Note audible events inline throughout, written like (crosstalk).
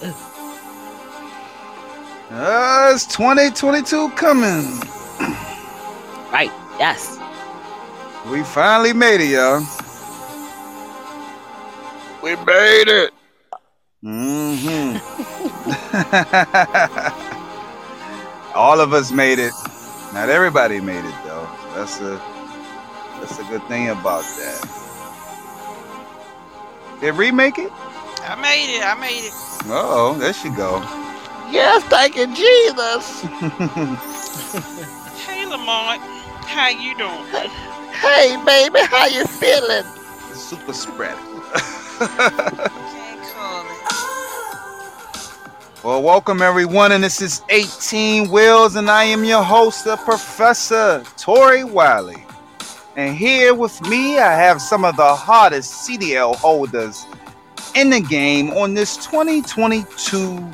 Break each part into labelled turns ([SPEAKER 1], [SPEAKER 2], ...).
[SPEAKER 1] Uh, it's 2022 coming.
[SPEAKER 2] Right. Yes.
[SPEAKER 1] We finally made it, y'all.
[SPEAKER 3] We made it.
[SPEAKER 1] Mm-hmm. (laughs) All of us made it. Not everybody made it though. That's a that's a good thing about that. Did Ree make it?
[SPEAKER 4] I made it. I made it.
[SPEAKER 1] Uh oh, there she go.
[SPEAKER 3] Yes, thank you, Jesus. (laughs)
[SPEAKER 4] Hey, Lamont. How you doing?
[SPEAKER 3] Hey, baby, how you feeling?
[SPEAKER 1] Super spread.
[SPEAKER 4] Can't call it.
[SPEAKER 1] Well, welcome everyone, and this is 18 Wheels, and I am your host, the Professor Tori Wiley. And here with me, I have some of the hottest CDL holders in the game on this 2022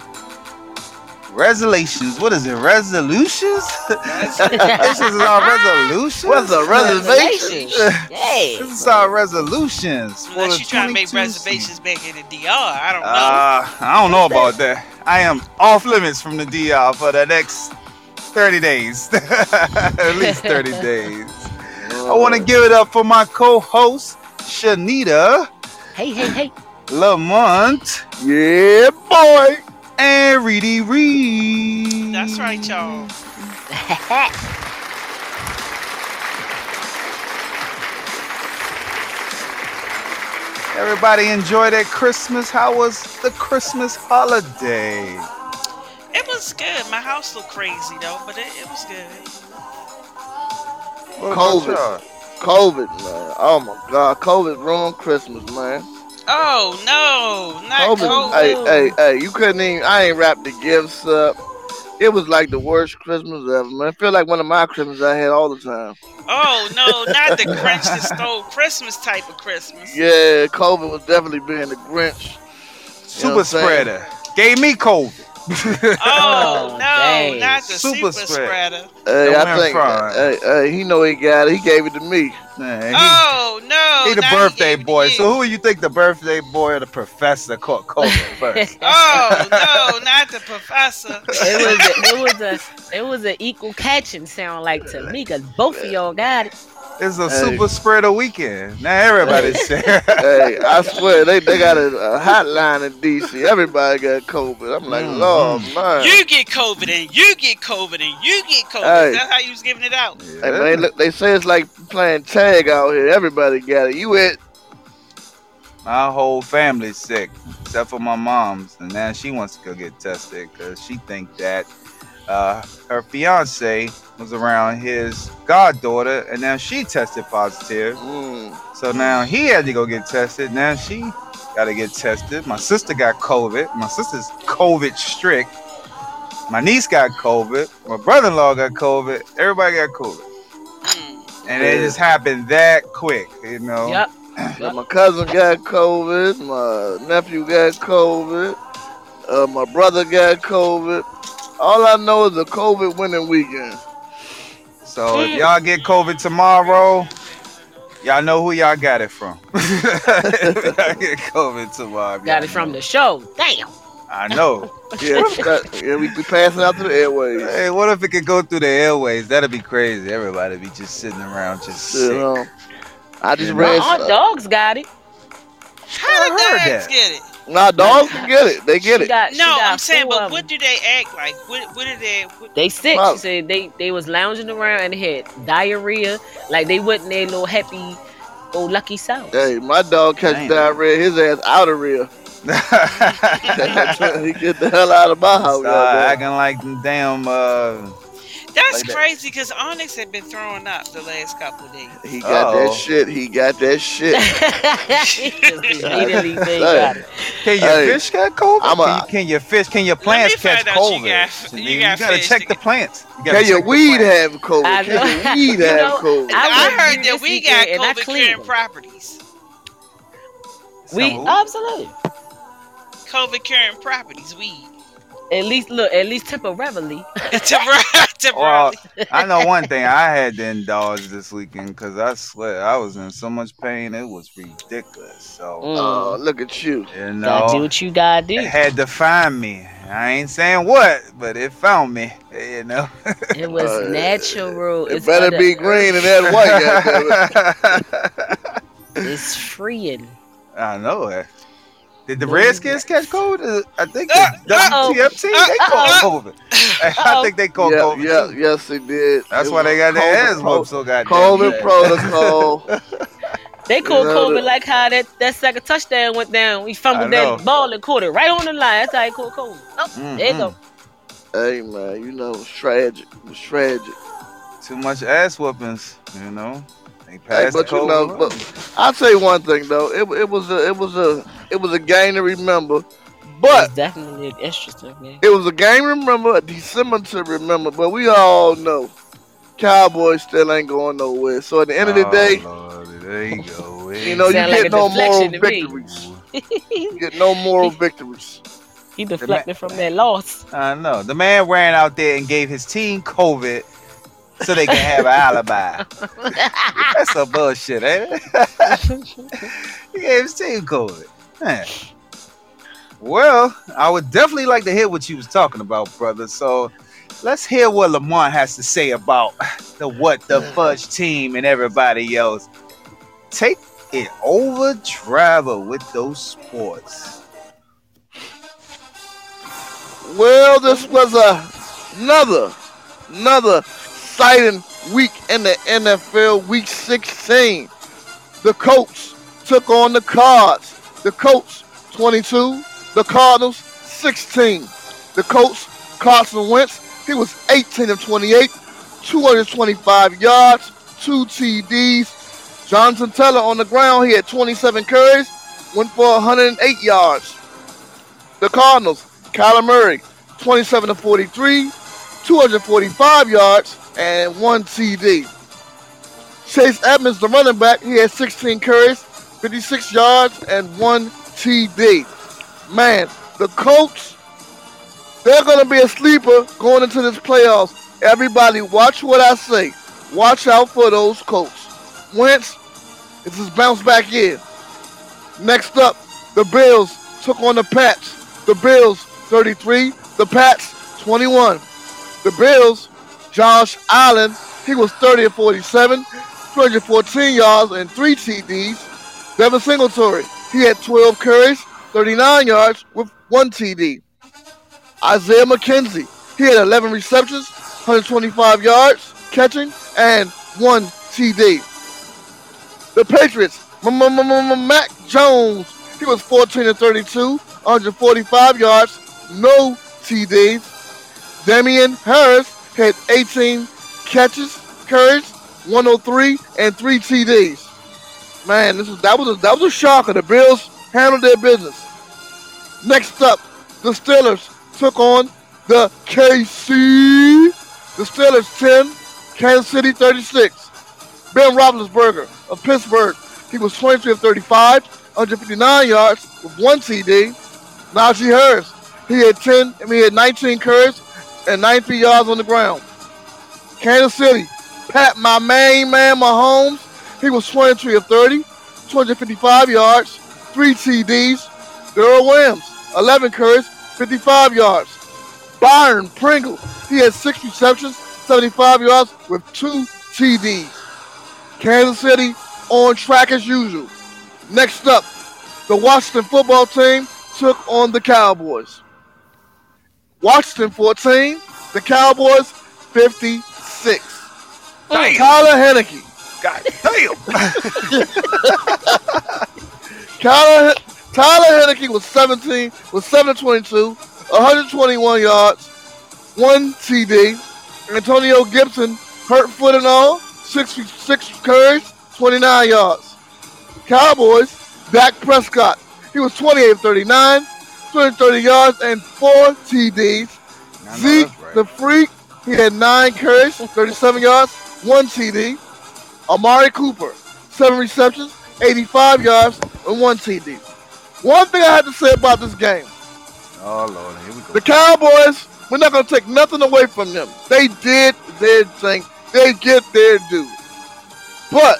[SPEAKER 1] resolutions. What is it? Resolutions? (laughs) this is our resolutions.
[SPEAKER 3] What's a reservation?
[SPEAKER 2] Hey. (laughs)
[SPEAKER 1] This is our resolutions. for
[SPEAKER 4] Unless you trying to make
[SPEAKER 1] 22
[SPEAKER 4] reservations back in the DR. I don't know.
[SPEAKER 1] Uh, I don't know about that. I am off limits from the DR for the next 30 days. (laughs) At least 30 days. I want to give it up for my co-host, Shanita
[SPEAKER 2] Hey, hey, hey.
[SPEAKER 1] Lamont
[SPEAKER 3] Yeah, boy.
[SPEAKER 1] and Reedy Reed.
[SPEAKER 4] That's right, y'all. (laughs)
[SPEAKER 1] Everybody enjoy their Christmas. How was the Christmas holiday?
[SPEAKER 4] It was good. My house looked crazy though, but it, it was good.
[SPEAKER 1] What
[SPEAKER 3] COVID. COVID, man. Oh my God, COVID ruined Christmas, man.
[SPEAKER 4] Oh no, not
[SPEAKER 3] COVID.
[SPEAKER 4] COVID.
[SPEAKER 3] Hey, hey, hey, you couldn't even. I ain't wrapped the gifts up. It was like the worst Christmas ever, man. I feel like one of my Christmas I had all the time.
[SPEAKER 4] Oh no, not the (laughs) Grinch that stole Christmas type of Christmas.
[SPEAKER 3] Yeah, COVID was definitely being the Grinch. You know
[SPEAKER 1] Super
[SPEAKER 3] saying?
[SPEAKER 1] spreader. Gave me COVID. (laughs)
[SPEAKER 4] Oh,
[SPEAKER 2] Oh,
[SPEAKER 4] no,
[SPEAKER 2] dang.
[SPEAKER 4] not the
[SPEAKER 1] Super
[SPEAKER 4] super,
[SPEAKER 1] spread.
[SPEAKER 4] spreader.
[SPEAKER 3] Hey, I think.
[SPEAKER 1] front.
[SPEAKER 3] Hey, hey, he know he got it. He gave it to me.
[SPEAKER 1] Man, he-
[SPEAKER 4] Oh no,
[SPEAKER 1] He the birthday
[SPEAKER 4] gave it to
[SPEAKER 1] boy. So who do you think the birthday boy or the professor caught COVID (laughs) first?
[SPEAKER 4] Oh (laughs) no, not the professor.
[SPEAKER 2] It was a, it was a it was an equal catching sound like to me because both of y'all got it.
[SPEAKER 1] It's a
[SPEAKER 3] Hey.
[SPEAKER 1] super spreader weekend. Now everybody's there.
[SPEAKER 3] hey, I swear they, they got a, a (laughs) hotline in DC. Everybody got COVID. I'm like,
[SPEAKER 1] Mhm.
[SPEAKER 3] Lord, man.
[SPEAKER 4] You get COVID and you get COVID and you get COVID.
[SPEAKER 3] Hey.
[SPEAKER 4] That's how you was giving it out.
[SPEAKER 3] Hey, man, look, they say it's like playing tag out here. Everybody got it. You it?
[SPEAKER 1] My whole family's sick, except for my mom's, and now she wants to go get tested because she think that uh, her fiance was around his goddaughter, and now she tested positive.
[SPEAKER 3] Mm.
[SPEAKER 1] So now he had to go get tested. Now she got to get tested. My sister got COVID. My sister's COVID strict. My niece got COVID. My brother-in-law got COVID. Everybody got COVID,
[SPEAKER 4] Mm.
[SPEAKER 1] and it just happened that quick, you know.
[SPEAKER 2] Yep. (clears throat)
[SPEAKER 3] Now, my cousin got COVID. My nephew got COVID. Uh, my brother got COVID. All I know is a COVID winning weekend.
[SPEAKER 1] So if y'all get COVID tomorrow, y'all know who y'all got it from. (laughs) If y'all get COVID tomorrow.
[SPEAKER 2] Got
[SPEAKER 1] y'all
[SPEAKER 2] it from
[SPEAKER 1] know.
[SPEAKER 2] the show. Damn.
[SPEAKER 1] I know.
[SPEAKER 3] Yeah, (laughs) that- yeah, we be passing out to the airways.
[SPEAKER 1] Hey, what if it could go through the airways? That'd be crazy. Everybody be just sitting around just
[SPEAKER 3] You
[SPEAKER 1] sick.
[SPEAKER 3] know, I just
[SPEAKER 1] Yeah.
[SPEAKER 2] My
[SPEAKER 3] read.
[SPEAKER 2] aunt dogs got it.
[SPEAKER 4] How did
[SPEAKER 1] heard
[SPEAKER 4] dogs
[SPEAKER 1] that.
[SPEAKER 4] get it?
[SPEAKER 3] Nah, dogs can get it. They get
[SPEAKER 2] She
[SPEAKER 3] it.
[SPEAKER 2] got-
[SPEAKER 4] No, I'm saying, but what do they act like? What what do they? What,
[SPEAKER 2] They sick.
[SPEAKER 3] Wow.
[SPEAKER 2] She said they they was lounging around and had diarrhea, like they wasn't their little happy, old lucky self.
[SPEAKER 3] Hey, my dog catch
[SPEAKER 1] Damn.
[SPEAKER 3] diarrhea. His ass out of real. (laughs) he get the hell out of my house.
[SPEAKER 1] Start acting like them damn. Uh,
[SPEAKER 4] that's
[SPEAKER 1] Like
[SPEAKER 4] crazy because Onyx had been throwing up the last couple of days.
[SPEAKER 3] He got
[SPEAKER 1] Uh-oh.
[SPEAKER 3] that shit. He got that shit.
[SPEAKER 2] Immediately got it.
[SPEAKER 1] can your
[SPEAKER 3] Hey,
[SPEAKER 1] fish get COVID?
[SPEAKER 3] I'm a-
[SPEAKER 1] can, you, can your fish? Can your plants catch
[SPEAKER 4] find out you
[SPEAKER 1] COVID?
[SPEAKER 4] got-
[SPEAKER 1] I
[SPEAKER 4] you
[SPEAKER 1] mean,
[SPEAKER 4] got
[SPEAKER 1] gotta check
[SPEAKER 4] to
[SPEAKER 1] the
[SPEAKER 4] get-
[SPEAKER 1] plants. You gotta
[SPEAKER 3] Can your
[SPEAKER 1] check
[SPEAKER 3] weed
[SPEAKER 1] plants.
[SPEAKER 3] have COVID?
[SPEAKER 2] I
[SPEAKER 3] Can your weed
[SPEAKER 2] You
[SPEAKER 3] have
[SPEAKER 2] know,
[SPEAKER 3] COVID?
[SPEAKER 2] I
[SPEAKER 4] I, heard that we got
[SPEAKER 2] and I
[SPEAKER 4] COVID
[SPEAKER 2] cleaned
[SPEAKER 4] properties.
[SPEAKER 2] We
[SPEAKER 1] Some-
[SPEAKER 2] absolutely.
[SPEAKER 4] COVID curing properties. Weed.
[SPEAKER 2] At least look, at least temporarily. (laughs)
[SPEAKER 4] Temporarily. (laughs)
[SPEAKER 1] Well. I know (laughs) one thing I had to indulge this weekend because I swear I was in so much pain it was ridiculous. So
[SPEAKER 3] Oh,
[SPEAKER 2] Mm.
[SPEAKER 3] look at you.
[SPEAKER 1] you
[SPEAKER 2] Gotta do what you gotta
[SPEAKER 1] it
[SPEAKER 2] do.
[SPEAKER 1] had to find me. I ain't saying what, but it found me. You know.
[SPEAKER 2] It was
[SPEAKER 3] Uh,
[SPEAKER 2] natural.
[SPEAKER 3] It
[SPEAKER 2] It's
[SPEAKER 3] better
[SPEAKER 2] other-
[SPEAKER 3] be green and that white, goddammit.
[SPEAKER 2] It's freeing.
[SPEAKER 1] I know it. Did the. Redskins catch COVID? Uh, I think uh, the
[SPEAKER 4] Uh-oh.
[SPEAKER 1] WTF team they uh, caught COVID. (laughs) I
[SPEAKER 2] Uh-oh.
[SPEAKER 1] think they caught
[SPEAKER 3] yeah,
[SPEAKER 1] COVID.
[SPEAKER 3] yeah,
[SPEAKER 1] too.
[SPEAKER 3] yes, they did.
[SPEAKER 1] That's
[SPEAKER 3] It
[SPEAKER 1] why they got their
[SPEAKER 3] COVID
[SPEAKER 1] ass
[SPEAKER 3] pro-
[SPEAKER 1] whooped so goddamn.
[SPEAKER 3] COVID
[SPEAKER 1] bad.
[SPEAKER 3] protocol. (laughs)
[SPEAKER 2] They called
[SPEAKER 3] You know,
[SPEAKER 2] COVID
[SPEAKER 3] the-
[SPEAKER 2] like how that, that second touchdown went down. We fumbled that ball and caught it right on the line. That's how he called COVID. Oh, mm-hmm. there you go.
[SPEAKER 3] hey man, you know, it's tragic. It was tragic.
[SPEAKER 1] Too much ass whoopings, you know. They
[SPEAKER 3] Hey,
[SPEAKER 1] passed
[SPEAKER 3] but
[SPEAKER 1] the
[SPEAKER 3] you know,
[SPEAKER 1] around.
[SPEAKER 3] but I'll tell you one thing though. It, it was a it was a it was a game to remember. But
[SPEAKER 2] it's definitely interesting, man.
[SPEAKER 3] it was a game to remember, a December to remember. But we all know Cowboys still ain't going nowhere. So at the end of the
[SPEAKER 1] Oh,
[SPEAKER 3] day,
[SPEAKER 1] Lord, there you go.
[SPEAKER 3] you know, you
[SPEAKER 2] Sound like
[SPEAKER 3] get no moral
[SPEAKER 2] deflection to me.
[SPEAKER 3] victories. You (laughs) get no moral victories.
[SPEAKER 2] he deflected from that loss.
[SPEAKER 1] I know. The man ran out there and gave his team COVID so they can have an alibi. (laughs) That's some bullshit, ain't it? (laughs) he gave his team COVID. Man. Well, I would definitely like to hear what you was talking about, brother. So let's hear what Lamont has to say about the what the fudge team and everybody else. Take it over travel with those sports.
[SPEAKER 3] Well, this was a, another, another exciting week in the NFL, Week 16. The Colts took on the Cards. The Colts 22, the Cardinals 16. The Colts, Carson Wentz, he was 18 of 28, 225 yards, two TDs. Jonathan Taylor on the ground, he had 27 carries, went for 108 yards. The Cardinals, Kyler Murray, 27 to 43, 245 yards, and one TD. Chase Edmonds, the running back, he had 16 carries, 56 yards, and one TD. Man, the Colts, they're going to be a sleeper going into this playoffs. Everybody, watch what I say. Watch out for those Colts. Wentz, it's his bounce back year. Next up, the Bills took on the Pats. The Bills 33, the Pats 21. The Bills, Josh Allen, he was 30 of 47, 214 yards and three TDs. Devin Singletary, he had 12 carries, 39 yards with one TD. Isaiah McKenzie, he had 11 receptions, 125 yards catching, and one TD. The Patriots, Mac Jones, he was 14 to 32, 145 yards, no TDs. Damien Harris had 18 catches, carries, 103, and three TDs. Man, this is that was a, that was a shocker. The Bills handled their business. Next up, the Steelers took on the KC. The Steelers 10, Kansas City 36. Ben Roethlisberger of Pittsburgh, he was 23 of 35, 159 yards with one TD. Najee Harris, he had 10, I mean, he had 19 carries and 93 yards on the ground. Kansas City, Pat, my main man, Mahomes, he was 23 of 30, 255 yards, three TDs. Darrel Williams, 11 carries, 55 yards. Byron Pringle, he had six receptions, 75 yards with two TDs. Kansas City on track as usual. Next up, the Washington football team took on the Cowboys. Washington 14, the Cowboys 56.
[SPEAKER 1] Damn.
[SPEAKER 3] Tyler Heinicke.
[SPEAKER 1] God damn. (laughs)
[SPEAKER 3] Tyler, Tyler Heinicke was 17, was 7 22, 121 yards, one TD. Antonio Gibson, hurt foot and all, six, six carries, 29 yards. Cowboys, Dak Prescott, he was 28 of 39, 230 yards, and four TDs. Zeke,
[SPEAKER 1] right.
[SPEAKER 3] the freak, he had nine carries, 37 yards, one TD. Amari Cooper, seven receptions, 85 yards, and one TD. One thing I had to say about this game,
[SPEAKER 1] Oh Lord, here we go.
[SPEAKER 3] The Cowboys, we're not gonna take nothing away from them. They did their thing. They get their due. But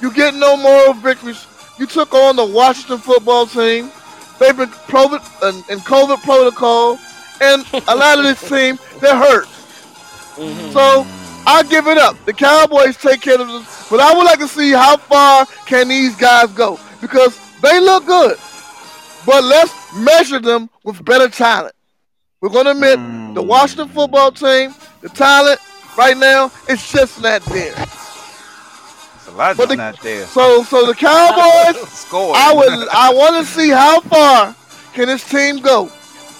[SPEAKER 3] you get no moral victories. You took on the Washington football team. They've been COVID in, in COVID protocol, and a lot of this team they're hurt.
[SPEAKER 2] Mhm.
[SPEAKER 3] So I give it up. The Cowboys take care of them, but I would like to see how far can these guys go because they look good. But let's measure them with better talent. We're gonna admit the
[SPEAKER 1] Mm.
[SPEAKER 3] Washington football team, the talent right now, it's just not there.
[SPEAKER 1] It's a lot
[SPEAKER 3] But the-
[SPEAKER 1] not there.
[SPEAKER 3] So, so the Cowboys, (laughs)
[SPEAKER 1] Score.
[SPEAKER 3] I would, I want to see how far can this team go.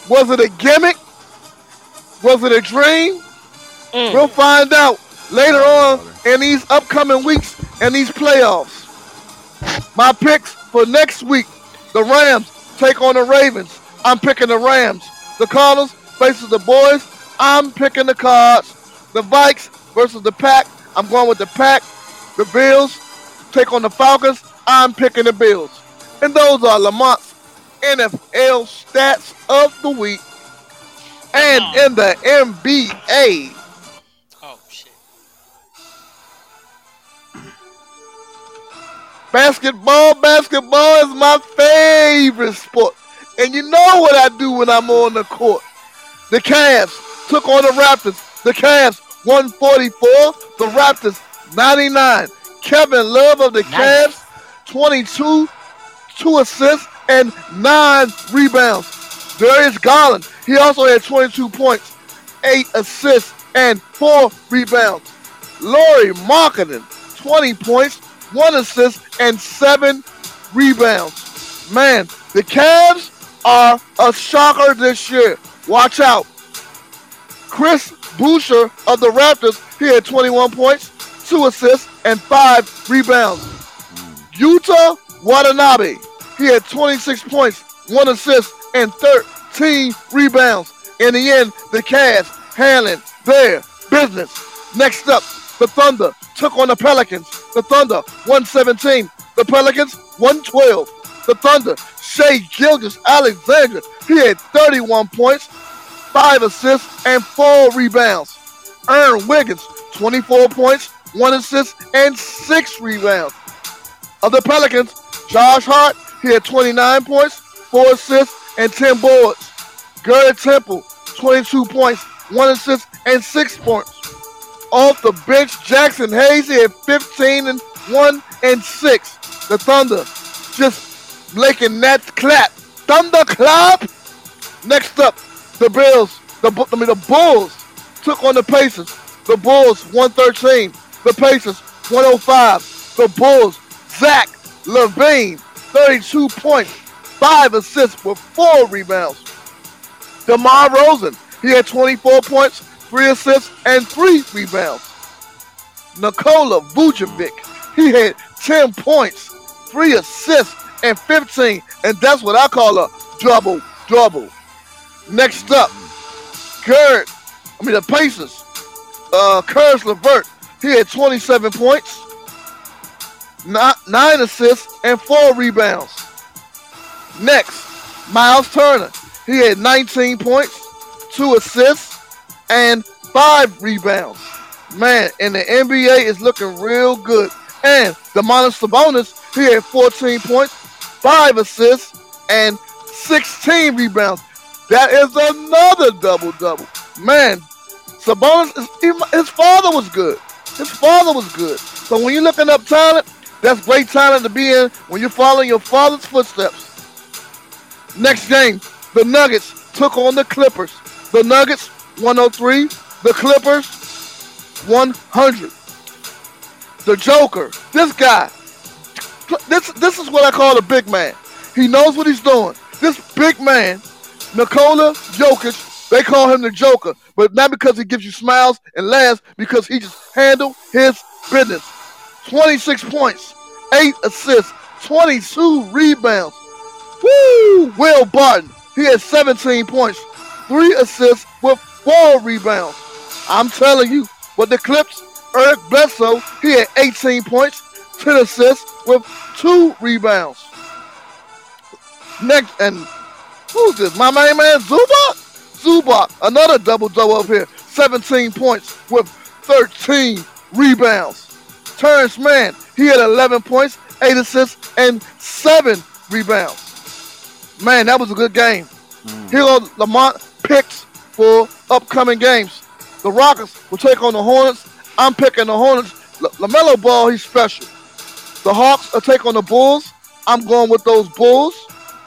[SPEAKER 3] Was it a gimmick? Was it a dream?
[SPEAKER 2] Mm.
[SPEAKER 3] We'll find out later on in these upcoming weeks and these playoffs. My picks for next week: the Rams take on the Ravens. I'm picking the Rams. The Cardinals faces the Boys. I'm picking the Cards. The Vikes versus the Pack. I'm going with the Pack. The Bills take on the Falcons. I'm picking the Bills. And those are Lamont's NFL stats of the week. And in the NBA, Basketball, basketball is my favorite sport. And you know what I do when I'm on the court. The Cavs took on the Raptors. The Cavs 144, the Raptors 99. Kevin Love of the
[SPEAKER 2] Nice.
[SPEAKER 3] Cavs 22, 2 assists, and 9 rebounds. Darius Garland, he also had 22 points, 8 assists, and 4 rebounds. Lauri Markkanen, 20 points, 1 assist, and 7 rebounds. Man, the Cavs are a shocker this year. Watch out. Chris Boucher of the Raptors, he had 21 points, 2 assists, and 5 rebounds. Yuta Watanabe, he had 26 points, 1 assist, and 13 rebounds. In the end, the Cavs handling their business. Next up, the Thunder took on the Pelicans. The Thunder 117. The Pelicans 112. The Thunder, Shai Gilgeous-Alexander, he had 31 points, 5 assists, and 4 rebounds. Aaron Wiggins, 24 points, 1 assist, and 6 rebounds. Of the Pelicans, Josh Hart, he had 29 points, 4 assists, and 10 boards. Gary Temple, 22 points, 1 assist, and 6 points. Off the bench, Jaxson Hayes, he had 15 and 1 and 6. The Thunder just making that clap. Thunder clap! Next up, the Bills, the I mean the Bulls took on the Pacers. The Bulls 113, the Pacers 105. The Bulls, Zach LaVine, 32 points, 5 assists with 4 rebounds. DeMar Rosen, he had 24 points, 3 assists, and 3 rebounds. Nikola Vucevic, he had 10 points, 3 assists, and 15, and that's what I call a double double. Next up, Kurt, I mean the Pacers, uh, Curtis LeVert, he had 27 points, ni- 9 assists, and 4 rebounds. Next, Myles Turner, he had 19 points, 2 assists, and 5 rebounds. Man, and the NBA is looking real good. And Demonis Sabonis, he had 14 points, 5 assists, and 16 rebounds. That is another double double. Man, Sabonis, is, his father was good. His father was good. So when you're looking up talent, that's great talent to be in when you're following your father's footsteps. Next game, the Nuggets took on the Clippers. The Nuggets 103, the Clippers 100. The Joker, this guy, this this is what I call a big man. He knows what he's doing. This big man, Nikola Jokic, they call him the Joker, but not because he gives you smiles and laughs, because he just handle his business. 26 points, 8 assists, 22 rebounds. Woo! Will Barton, he had 17 points, 3 assists with 4 rebounds. I'm telling you, what the Clips, Eric Bledsoe, he had 18 points, 10 assists with 2 rebounds. Next, and Who's this? My main man Zubac? Zubac, another double double up here. 17 points with 13 rebounds. Terance Mann, he had 11 points, 8 assists, and 7 rebounds. Man, that was a good game. Mm. Here are Lamont picks upcoming games. The Rockets will take on the Hornets. I'm picking the Hornets. L- LaMelo Ball, he's special. The Hawks will take on the Bulls. I'm going with those Bulls.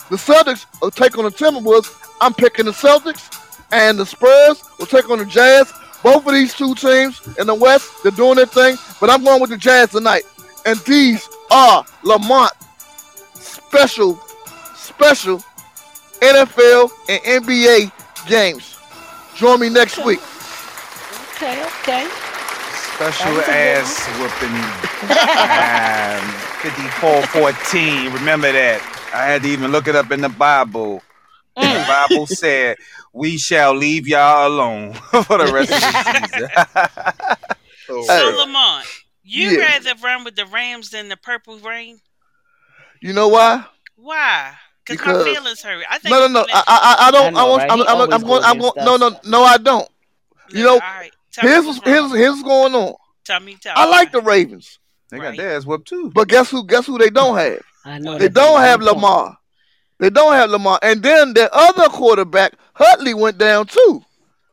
[SPEAKER 3] The Celtics will take on the Timberwolves. I'm picking the Celtics. And the Spurs will take on the Jazz. Both of these two teams in the West, they're doing their thing, but I'm going with the Jazz tonight. And these are Lamont special, special NFL and NBA games. Join me next week.
[SPEAKER 2] Okay, okay.
[SPEAKER 1] Special ass whooping. Um, 54-14. Remember that. I had to even look it up in the Bible.
[SPEAKER 2] Mm.
[SPEAKER 1] The Bible said, "We shall leave y'all alone (laughs) for the rest of the (laughs) season." (laughs)
[SPEAKER 4] So
[SPEAKER 3] Hey.
[SPEAKER 4] Lamont, you
[SPEAKER 3] Yeah.
[SPEAKER 4] rather run with the Rams than the Purple Rain?
[SPEAKER 3] You know why?
[SPEAKER 4] Why? Because
[SPEAKER 3] Because-
[SPEAKER 4] my feelings hurt. I think
[SPEAKER 3] No, no, no. I, I, I don't.
[SPEAKER 2] I
[SPEAKER 3] I,
[SPEAKER 2] know,
[SPEAKER 3] want.
[SPEAKER 2] right?
[SPEAKER 3] I'm, I'm, I'm, going. I'm going. No, no, no. I don't. You know,
[SPEAKER 4] all right. Tell me
[SPEAKER 3] Here's
[SPEAKER 4] what's
[SPEAKER 3] what's, here's here's what's going on.
[SPEAKER 4] Tell me, tell
[SPEAKER 3] I
[SPEAKER 4] me.
[SPEAKER 3] like the Ravens,
[SPEAKER 1] They
[SPEAKER 4] Right.
[SPEAKER 1] got theirs whooped too.
[SPEAKER 3] but guess who? Guess who they don't have?
[SPEAKER 2] I know
[SPEAKER 3] They don't have
[SPEAKER 2] one point.
[SPEAKER 3] Lamar. They don't have Lamar. And then their other quarterback, Huntley, went down too.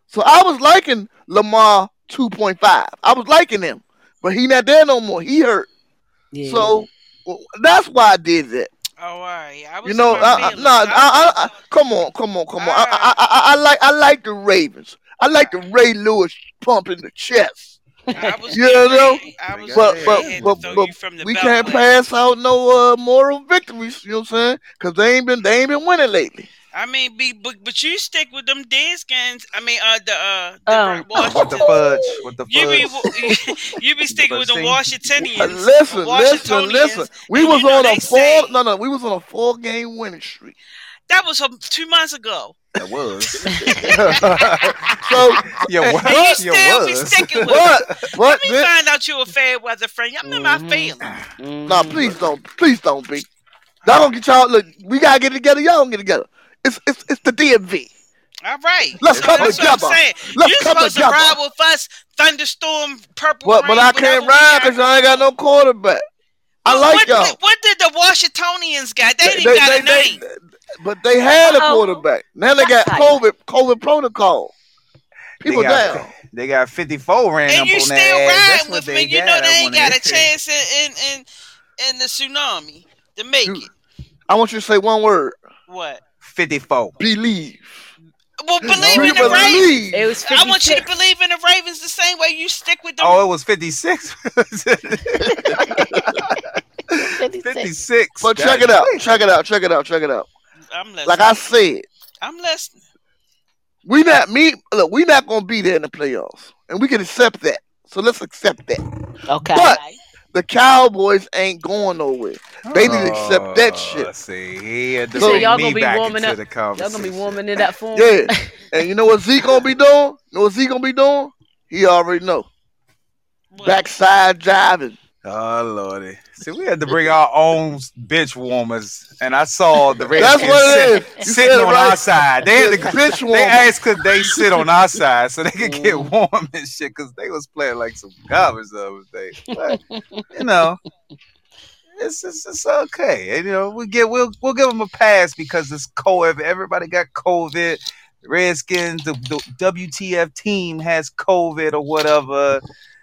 [SPEAKER 3] So I was liking Lamar 2.5. I was liking him, but he not there no more. He hurt.
[SPEAKER 2] Yeah.
[SPEAKER 3] So well, that's why I did that.
[SPEAKER 4] Oh, right. I was
[SPEAKER 3] You know, I, I, nah, I, I, I, come on, come on, come on. I, I, I, I like, I like the Ravens. I like the Ray Lewis pump in the chest.
[SPEAKER 4] I was
[SPEAKER 3] You know,
[SPEAKER 4] I was
[SPEAKER 3] But, but, but, but
[SPEAKER 4] the
[SPEAKER 3] we can't pass out no uh, moral victories. You know what I'm saying? Because they ain't been, they ain't been winning lately.
[SPEAKER 4] I mean, be, but, but you stick with them Deadskins. I mean, uh, the uh, the
[SPEAKER 2] Um, (laughs)
[SPEAKER 1] With the fudge. With the fudge.
[SPEAKER 4] You be (laughs) you be sticking with the
[SPEAKER 1] Thing.
[SPEAKER 4] Washingtonians.
[SPEAKER 3] listen, (laughs)
[SPEAKER 4] the
[SPEAKER 3] listen, listen. We was on
[SPEAKER 4] they
[SPEAKER 3] a
[SPEAKER 4] say-
[SPEAKER 3] four, no, no, we was on a four game winning streak.
[SPEAKER 4] That was um, two months ago.
[SPEAKER 1] That was.
[SPEAKER 3] So,
[SPEAKER 1] you
[SPEAKER 4] And you
[SPEAKER 1] was. You
[SPEAKER 4] still be sticking with it.
[SPEAKER 3] but, but
[SPEAKER 4] Let me
[SPEAKER 3] then,
[SPEAKER 4] find out you a fair weather friend. I'm in my
[SPEAKER 2] Mhm.
[SPEAKER 4] feelings.
[SPEAKER 2] Mhm.
[SPEAKER 3] nah, please don't, please don't be. Y'all gonna get y'all. Look, we gotta get together. Y'all gonna get together. It's, it's, it's the DMV.
[SPEAKER 4] All right.
[SPEAKER 3] Let's come
[SPEAKER 4] that's
[SPEAKER 3] together.
[SPEAKER 4] What I'm saying.
[SPEAKER 3] Let's
[SPEAKER 4] You're
[SPEAKER 3] come
[SPEAKER 4] supposed
[SPEAKER 3] together.
[SPEAKER 4] to ride with us, thunderstorm, purple
[SPEAKER 3] But,
[SPEAKER 4] rain,
[SPEAKER 3] but I can't ride because y'all ain't got no quarterback. I
[SPEAKER 4] Well,
[SPEAKER 3] like
[SPEAKER 4] what,
[SPEAKER 3] y'all.
[SPEAKER 4] Did, what did the Washingtonians got? They didn't got a name.
[SPEAKER 3] but they had a
[SPEAKER 2] oh.
[SPEAKER 3] quarterback. Now they got COVID, COVID protocol. People
[SPEAKER 1] they got,
[SPEAKER 3] down.
[SPEAKER 1] They got 54 ran
[SPEAKER 4] and you
[SPEAKER 1] on
[SPEAKER 4] still
[SPEAKER 1] their ass. That's
[SPEAKER 4] riding with me. You know they ain't got a (laughs) chance in in in, in the tsunami to make
[SPEAKER 3] You-
[SPEAKER 4] it.
[SPEAKER 3] I want you to say one word.
[SPEAKER 4] What?
[SPEAKER 1] 54.
[SPEAKER 3] Believe.
[SPEAKER 4] Well, believe
[SPEAKER 3] You
[SPEAKER 4] in the Ravens.
[SPEAKER 2] It was
[SPEAKER 4] I want you to believe in the Ravens the same way you stick with them.
[SPEAKER 1] Oh, it was 56.
[SPEAKER 2] 56.
[SPEAKER 1] 56.
[SPEAKER 3] But check it out. Check it out. Check it out. Check it out.
[SPEAKER 4] I'm listening.
[SPEAKER 3] Like I said,
[SPEAKER 4] I'm listening.
[SPEAKER 3] we not me. Look, we not gonna be there in the playoffs, and we can accept that. So let's accept that.
[SPEAKER 2] Okay.
[SPEAKER 3] But- The Cowboys ain't going nowhere. They need to accept that oh, shit.
[SPEAKER 1] Oh, See, he had to
[SPEAKER 3] So
[SPEAKER 2] y'all gonna be warming up-
[SPEAKER 1] the
[SPEAKER 2] Y'all gonna be warming it up for 'em?
[SPEAKER 3] Yeah. (laughs) And you know what Zeke gonna be doing? You know what Zeke gonna be doing? He already know.
[SPEAKER 4] What?
[SPEAKER 3] Backside driving.
[SPEAKER 1] Oh lordy! See, we had to bring our own bench warmers, and I saw the
[SPEAKER 3] That's
[SPEAKER 1] Redskins
[SPEAKER 3] what
[SPEAKER 1] sit-
[SPEAKER 3] it is. You
[SPEAKER 1] sitting
[SPEAKER 3] it
[SPEAKER 1] on
[SPEAKER 3] right.
[SPEAKER 1] our side. They had to
[SPEAKER 3] Bitch
[SPEAKER 1] They asked could they sit on our side so they could get
[SPEAKER 2] Mhm.
[SPEAKER 1] warm and shit because they was playing like some garbage the other day. But you know, it's, it's it's okay. And, you know, we get we'll we'll give them a pass because it's COVID. Everybody got COVID. Redskins, the, the WTF team has COVID or whatever.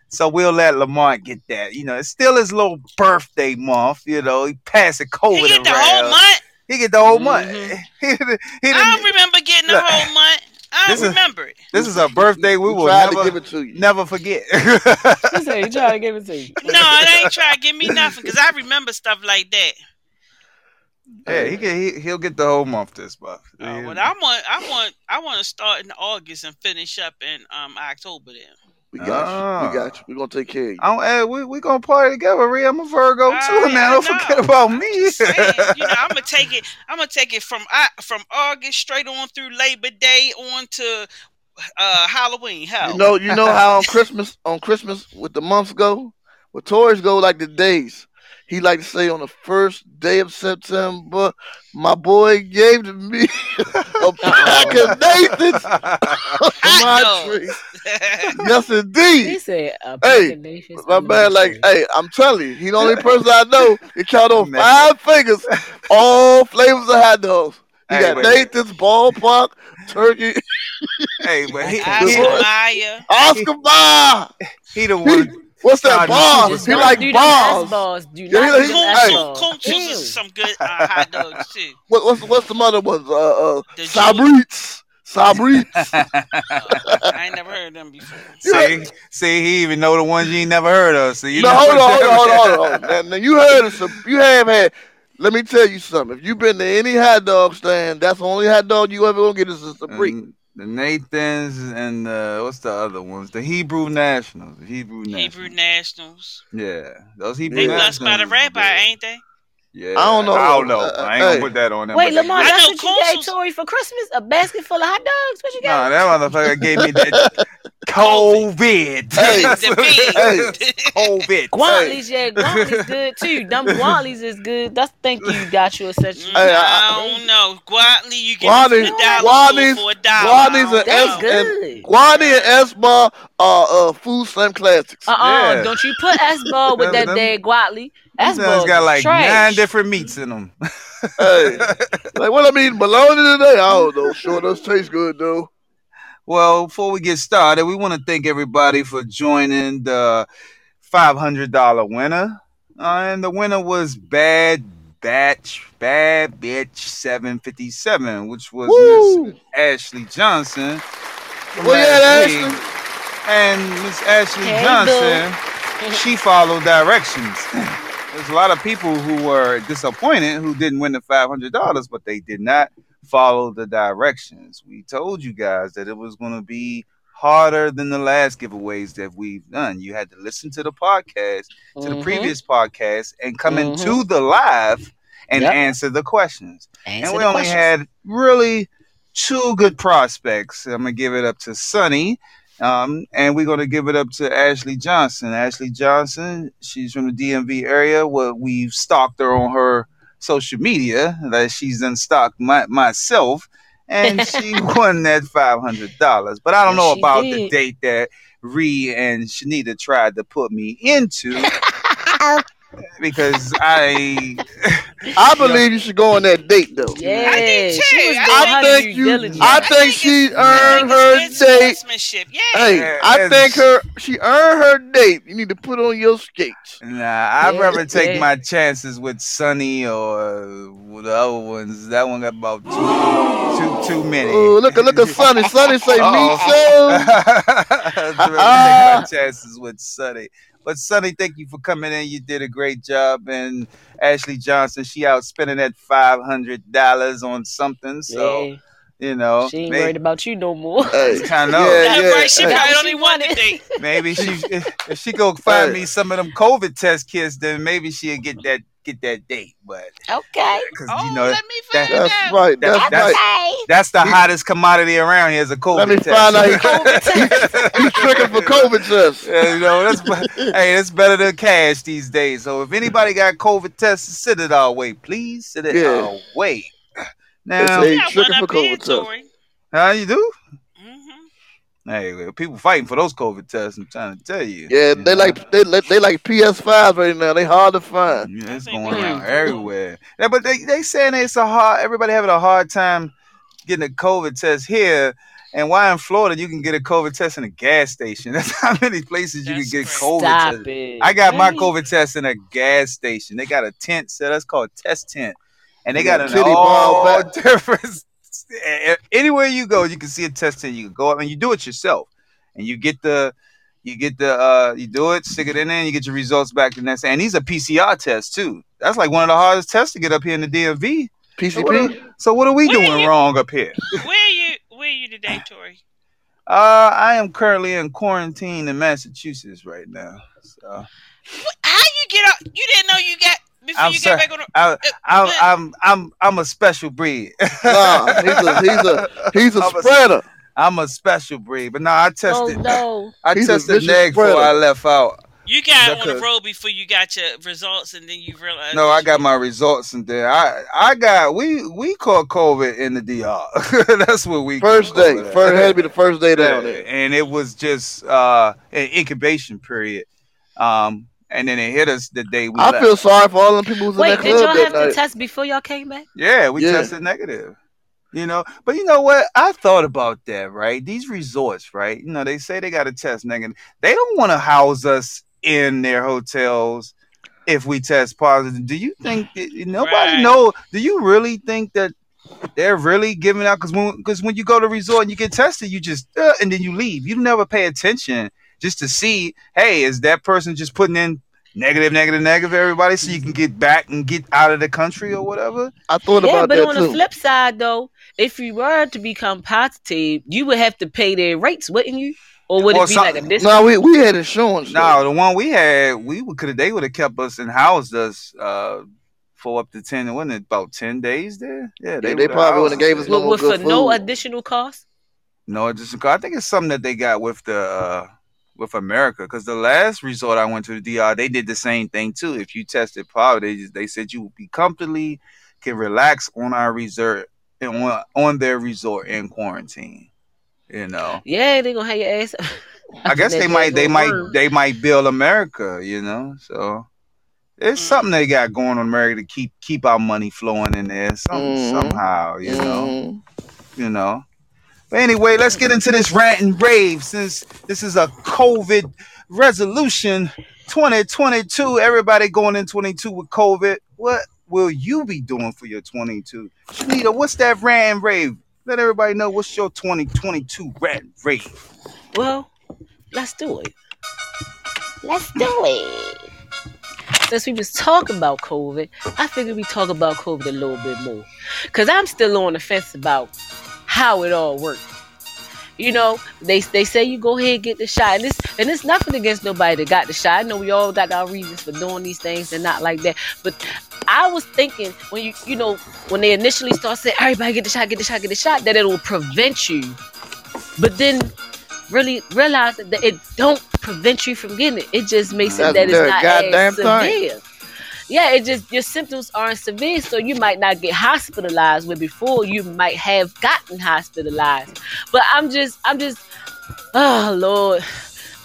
[SPEAKER 1] So we'll let Lamont get that. You know, it's still his little birthday month. You know, he passed the COVID
[SPEAKER 4] He get the
[SPEAKER 1] around.
[SPEAKER 4] whole month.
[SPEAKER 1] He get the whole month.
[SPEAKER 2] Mhm. (laughs)
[SPEAKER 1] he, didn't- he
[SPEAKER 4] I don't remember getting the
[SPEAKER 1] Look,
[SPEAKER 4] whole month. I don't
[SPEAKER 1] is-
[SPEAKER 4] remember it.
[SPEAKER 1] This is a birthday we
[SPEAKER 3] We
[SPEAKER 1] will
[SPEAKER 3] tried to
[SPEAKER 1] never,
[SPEAKER 3] give it to you.
[SPEAKER 1] never forget. (laughs)
[SPEAKER 2] She said he trying to give it to you.
[SPEAKER 4] No, it ain't trying to give me nothing because I remember stuff like that.
[SPEAKER 1] yeah, he can. He, he'll get the whole month this month.
[SPEAKER 4] Uh, but I want, I want, I want to start in August and finish up in um October. Then
[SPEAKER 3] We got you.
[SPEAKER 1] Ah.
[SPEAKER 3] We got you. We're gonna take care of you.
[SPEAKER 1] I don't, hey, we we gonna party together, Rhea. I'm a Virgo too,
[SPEAKER 4] Ah,
[SPEAKER 1] man. Don't
[SPEAKER 4] I know.
[SPEAKER 1] forget about me.
[SPEAKER 4] Saying, (laughs) you know, I'm gonna take it. I'm gonna take it from I, from August straight on through Labor Day on to uh Halloween. Hell,
[SPEAKER 3] You know, you know how on Christmas, on Christmas, with the months go, with Taurus go like the days. He like to say on the first day of September, my boy gave to me (laughs) a uh-uh. pack of Nathan's on (laughs) my (laughs)
[SPEAKER 4] Hot
[SPEAKER 3] tree.
[SPEAKER 4] dogs.
[SPEAKER 3] Yes, indeed.
[SPEAKER 2] He said, a
[SPEAKER 3] Hey,
[SPEAKER 2] pack of Nathan's
[SPEAKER 3] My man,
[SPEAKER 2] my
[SPEAKER 3] like, hey, I'm telling you, he the only person I know. He count on five fingers, all flavors of hot dogs. He
[SPEAKER 1] Hey,
[SPEAKER 3] got
[SPEAKER 1] but-
[SPEAKER 3] Nathan's ballpark, turkey,
[SPEAKER 1] hey, but he,
[SPEAKER 2] Oscar
[SPEAKER 1] he,
[SPEAKER 4] Oscar Mayer.
[SPEAKER 1] He the
[SPEAKER 3] He,
[SPEAKER 1] one.
[SPEAKER 3] What's that
[SPEAKER 1] Starting
[SPEAKER 3] bars? He like
[SPEAKER 2] do them S
[SPEAKER 3] bars.
[SPEAKER 2] balls. Do
[SPEAKER 3] Yeah,
[SPEAKER 2] not
[SPEAKER 3] he-
[SPEAKER 2] do
[SPEAKER 3] he-
[SPEAKER 2] them
[SPEAKER 3] hey.
[SPEAKER 2] S balls.
[SPEAKER 4] Coach's
[SPEAKER 2] Ew.
[SPEAKER 4] is some good uh, (laughs) hot dogs too.
[SPEAKER 3] What, what's what's the mother ones? Uh, uh,
[SPEAKER 4] The
[SPEAKER 3] Sabritz. Sabritz. (laughs)
[SPEAKER 4] I ain't never heard them before. (laughs)
[SPEAKER 1] see, see, he even know the ones you ain't never heard of. So you
[SPEAKER 3] no,
[SPEAKER 1] know
[SPEAKER 3] hold on, hold on, hold on, hold on. Now, now you heard of some. You have had. Let me tell you something. If you've been to any hot dog stand, that's the only hot dog you ever gonna get is a Sabritz.
[SPEAKER 1] And the Nathans and uh, what's the other ones? The Hebrew Nationals. The Hebrew Nationals.
[SPEAKER 4] Hebrew Nationals.
[SPEAKER 1] Yeah, those Hebrew
[SPEAKER 4] They
[SPEAKER 3] Yeah.
[SPEAKER 4] blessed by the rabbi, ain't they?
[SPEAKER 1] Yeah,
[SPEAKER 3] I don't know.
[SPEAKER 1] I don't know.
[SPEAKER 3] Uh,
[SPEAKER 1] I ain't gonna put that on them.
[SPEAKER 2] Wait, Lamar, that's what you gave
[SPEAKER 4] Consul's-
[SPEAKER 2] Tori for Christmas? A basket full of hot dogs? What you got?
[SPEAKER 1] Nah, that motherfucker gave me that (laughs) COVID.
[SPEAKER 3] Hey, (laughs)
[SPEAKER 1] That's
[SPEAKER 4] the
[SPEAKER 1] what-
[SPEAKER 4] big.
[SPEAKER 1] COVID.
[SPEAKER 2] Gwaltneys, yeah, Gwaltneys (laughs) good too. Them Gwaltneys is good. That's think you got you a such.
[SPEAKER 3] Hey, I-
[SPEAKER 4] I don't know. Gwaltney, you get
[SPEAKER 3] Gwaltney-
[SPEAKER 4] it from dollar for a dollar.
[SPEAKER 3] Gwaltney's
[SPEAKER 4] I
[SPEAKER 3] and
[SPEAKER 4] don't
[SPEAKER 3] S-
[SPEAKER 4] know.
[SPEAKER 2] good.
[SPEAKER 3] Guani and S Bar are uh, food slam classics.
[SPEAKER 2] Uh uh-uh,
[SPEAKER 1] Yeah.
[SPEAKER 2] don't you put S ball with that
[SPEAKER 1] them-
[SPEAKER 2] dead Gwaltney.
[SPEAKER 1] These
[SPEAKER 2] S
[SPEAKER 1] things
[SPEAKER 2] ball
[SPEAKER 1] got like
[SPEAKER 2] trash.
[SPEAKER 1] nine different meats in them. (laughs)
[SPEAKER 3] hey, like what I mean, eating bologna today? I don't know. Sure does taste good though.
[SPEAKER 1] Well, before we get started, we want to thank everybody for joining the $500 winner. Uh, and the winner was Bad Batch, Bad Bitch 757, which was Miss Ashley Johnson.
[SPEAKER 3] Well, yeah, Ashley.
[SPEAKER 1] And Miss Ashley
[SPEAKER 2] Hey,
[SPEAKER 1] Johnson, she followed directions. (laughs) There's a lot of people who were disappointed who didn't win the $500, but they did not follow the directions. We told you guys that it was going to be harder than the last giveaways that we've done. You had to listen to the podcast, to the
[SPEAKER 2] Mhm.
[SPEAKER 1] previous podcast, and come
[SPEAKER 2] Mhm.
[SPEAKER 1] into the live and
[SPEAKER 2] Yep.
[SPEAKER 1] answer the questions.
[SPEAKER 2] Answer
[SPEAKER 1] and we only
[SPEAKER 2] questions.
[SPEAKER 1] had really two good prospects. I'm gonna give it up to Sunny, um, and we're gonna give it up to Ashley Johnson. Ashley Johnson, she's from the DMV area. Well, we've stalked her on her social media. That she's unstalked my, myself, and (laughs) she won that five hundred dollars. But I don't know
[SPEAKER 2] she
[SPEAKER 1] about the date that Ree and Shanita tried to put me into. (laughs) Because I (laughs)
[SPEAKER 3] I believe you should go on that date though.
[SPEAKER 2] Yeah,
[SPEAKER 4] I did
[SPEAKER 2] she
[SPEAKER 4] too.
[SPEAKER 2] was
[SPEAKER 4] I
[SPEAKER 3] I think you-
[SPEAKER 2] diligence.
[SPEAKER 3] I
[SPEAKER 4] I
[SPEAKER 3] think
[SPEAKER 4] think
[SPEAKER 3] she earned her date.
[SPEAKER 4] Yeah.
[SPEAKER 3] Hey,
[SPEAKER 1] Yeah,
[SPEAKER 3] I think
[SPEAKER 1] she-
[SPEAKER 3] her she earned her date. You need to put on your skates.
[SPEAKER 1] Nah, I'd
[SPEAKER 2] Yeah,
[SPEAKER 1] rather take
[SPEAKER 2] yeah.
[SPEAKER 1] my chances with Sunny or with the other ones. That one got about two, too, too many.
[SPEAKER 3] Look at look at Sunny. Sunny say (laughs) me
[SPEAKER 1] Uh-oh.
[SPEAKER 3] too. (laughs)
[SPEAKER 1] I'd rather take my ah. chances with Sunny. But Sunny, thank you for coming in. You did a great job. And Ashley Johnson, she out spending that five hundred dollars on something. So
[SPEAKER 2] yeah,
[SPEAKER 1] you know,
[SPEAKER 2] she ain't
[SPEAKER 1] may-
[SPEAKER 2] worried about you no more.
[SPEAKER 3] Hey,
[SPEAKER 1] I know.
[SPEAKER 3] Yeah, yeah.
[SPEAKER 4] right. She
[SPEAKER 3] hey.
[SPEAKER 4] probably only
[SPEAKER 2] what she wanted.
[SPEAKER 4] date.
[SPEAKER 1] Maybe she if, if she go find
[SPEAKER 3] Hey.
[SPEAKER 1] me some of them COVID test kits, then maybe she'll get that get that date. But
[SPEAKER 2] Okay.
[SPEAKER 1] because
[SPEAKER 4] Oh,
[SPEAKER 1] you know
[SPEAKER 4] let me
[SPEAKER 1] that-
[SPEAKER 4] find
[SPEAKER 3] That's
[SPEAKER 4] out.
[SPEAKER 3] right. That's
[SPEAKER 1] that's-
[SPEAKER 2] Okay.
[SPEAKER 1] that's the hottest commodity around here is a COVID
[SPEAKER 3] Let me
[SPEAKER 1] test.
[SPEAKER 3] find out he- (laughs)
[SPEAKER 2] COVID
[SPEAKER 3] You tricking for COVID test.
[SPEAKER 1] Yeah, you know, that's hey, it's better than cash these days. So if anybody got COVID tests, send it our way, please. Send it
[SPEAKER 3] Yeah.
[SPEAKER 1] our way.
[SPEAKER 3] It's
[SPEAKER 1] Now,
[SPEAKER 3] a-
[SPEAKER 4] You got
[SPEAKER 3] tricking for COVID test.
[SPEAKER 4] Tori.
[SPEAKER 1] how you do? Hey, people fighting for those COVID tests. I'm trying to tell you.
[SPEAKER 3] Yeah,
[SPEAKER 1] You
[SPEAKER 3] they
[SPEAKER 1] know?
[SPEAKER 3] like they they like PS5 right now. They hard to find.
[SPEAKER 1] Yeah, it's going
[SPEAKER 4] we
[SPEAKER 1] around everywhere. Yeah, but they they saying it's a hard. Everybody having a hard time getting a COVID test here. And why in Florida you can get a COVID test in a gas station? (laughs) That's how many places you
[SPEAKER 4] That's
[SPEAKER 1] can get. COVID
[SPEAKER 2] Stop
[SPEAKER 1] test.
[SPEAKER 2] it.
[SPEAKER 1] I got my COVID test in a gas station. They got a tent set. That's called test tent, and they got an
[SPEAKER 3] titty ball
[SPEAKER 1] all
[SPEAKER 3] back.
[SPEAKER 1] different. (laughs) Anywhere you go, you can see a test tent. You can go up and you do it yourself, and you get the, you get the, uh, you do it, stick it in there, and you get your results back the next day. And these are PCR tests too. That's like one of the hardest tests to get up here in the DMV. So what
[SPEAKER 3] PCP.
[SPEAKER 1] are, so what are we
[SPEAKER 4] Where
[SPEAKER 1] doing
[SPEAKER 4] you-
[SPEAKER 1] wrong up here?
[SPEAKER 4] Where you where you today, Tori?
[SPEAKER 1] Uh, I am currently in quarantine in Massachusetts right now. So.
[SPEAKER 4] How you get up? You didn't know you got before
[SPEAKER 1] I'm
[SPEAKER 4] you
[SPEAKER 1] sorry.
[SPEAKER 4] got back on. The,
[SPEAKER 1] I, I'm, I'm, I'm, I'm a special breed. (laughs)
[SPEAKER 3] Nah, he's a he's a he's a
[SPEAKER 1] I'm a-
[SPEAKER 3] spreader.
[SPEAKER 1] I'm a special breed, but no, I tested.
[SPEAKER 2] Oh
[SPEAKER 1] tested.
[SPEAKER 2] no.
[SPEAKER 1] I
[SPEAKER 3] He's
[SPEAKER 1] tested
[SPEAKER 3] vicious
[SPEAKER 1] neg before. I left out.
[SPEAKER 4] You got
[SPEAKER 1] That
[SPEAKER 4] on the road before you got your results, and then you realized.
[SPEAKER 1] No, I got my results and then I I got we we caught COVID in the DR. (laughs) That's what we
[SPEAKER 3] First day,
[SPEAKER 1] COVID at.
[SPEAKER 3] first had to be the first day down
[SPEAKER 1] Yeah,
[SPEAKER 3] there.
[SPEAKER 1] and it was just uh an incubation period. Um and then it hit us the day we
[SPEAKER 3] I
[SPEAKER 1] left.
[SPEAKER 3] feel sorry for all the people who's in
[SPEAKER 2] Wait,
[SPEAKER 3] that
[SPEAKER 2] did y'all
[SPEAKER 3] club
[SPEAKER 2] have
[SPEAKER 3] that
[SPEAKER 2] to test before y'all came back?
[SPEAKER 1] Yeah, we
[SPEAKER 3] Yeah.
[SPEAKER 1] tested negative. You know, but you know what? I thought about that, right? These resorts, right? You know, they say they got to test negative. They don't want to house us in their hotels if we test positive. Do you think (sighs) that, nobody
[SPEAKER 4] Right.
[SPEAKER 1] know? Do you really think that they're really giving out? Because when because when you go to resort and you get tested, you just uh, and then you leave. You never pay attention just to see, hey, is that person just putting in negative, negative, negative, everybody, so you can get back and get out of the country or whatever?
[SPEAKER 3] I thought
[SPEAKER 2] Yeah,
[SPEAKER 3] about
[SPEAKER 2] but on
[SPEAKER 3] too.
[SPEAKER 2] the flip side, though, if you were to become positive, you would have to pay their rates, wouldn't you? Or would
[SPEAKER 1] Or
[SPEAKER 2] it be
[SPEAKER 1] some-
[SPEAKER 2] like a discount?
[SPEAKER 3] no, we, we had insurance.
[SPEAKER 1] No,
[SPEAKER 3] though.
[SPEAKER 1] the one we had, we could have they would have kept us and housed us uh for up to ten, wasn't it about ten days there? Yeah,
[SPEAKER 3] they
[SPEAKER 1] would've
[SPEAKER 3] probably wouldn't have
[SPEAKER 1] housed
[SPEAKER 3] gave
[SPEAKER 1] us
[SPEAKER 3] us no more
[SPEAKER 2] with, with
[SPEAKER 3] good
[SPEAKER 2] for no additional cost?
[SPEAKER 1] No, it's just I think it's something that they got with the uh with America because the last resort I went to the DR, they did the same thing too. If you tested positive, they they said you would be comfortably can relax on our resort and on, on their resort in quarantine. You know,
[SPEAKER 2] Yeah, they gonna have your ass. (laughs)
[SPEAKER 1] I guess they might they might
[SPEAKER 2] worm.
[SPEAKER 1] they might build America, you know. So it's
[SPEAKER 4] Mm.
[SPEAKER 1] something they got going on America to keep keep our money flowing in there some,
[SPEAKER 3] Mhm.
[SPEAKER 1] somehow, you know.
[SPEAKER 3] Mhm.
[SPEAKER 1] You know. But anyway, let's get into this rant and rave since this is a COVID resolution 2022. Everybody going in 22 with COVID. What will you be doing for your 22? Shanita, what's that rant and rave? Let everybody know what's your 2022 rant and rave.
[SPEAKER 2] Well, let's do it. Let's do it. Since we was talking about COVID, I figured we talk about COVID a little bit more. Cause I'm still on the fence about how it all works. You know, they they say you go ahead and get the shot, and it's and it's nothing against nobody that got the shot. I know we all got our reasons for doing these things and not like that. But I was thinking when you you know when they initially start saying everybody get the shot, get the shot, get the shot, that it will prevent you. But then really realize that it don't prevent you from getting it. It just makes it
[SPEAKER 3] That's
[SPEAKER 2] that it's not
[SPEAKER 3] goddamn
[SPEAKER 2] as
[SPEAKER 3] thing.
[SPEAKER 2] Yeah, it just your symptoms aren't severe, so you might not get hospitalized. Where before you might have gotten hospitalized. But I'm just, I'm just, oh Lord,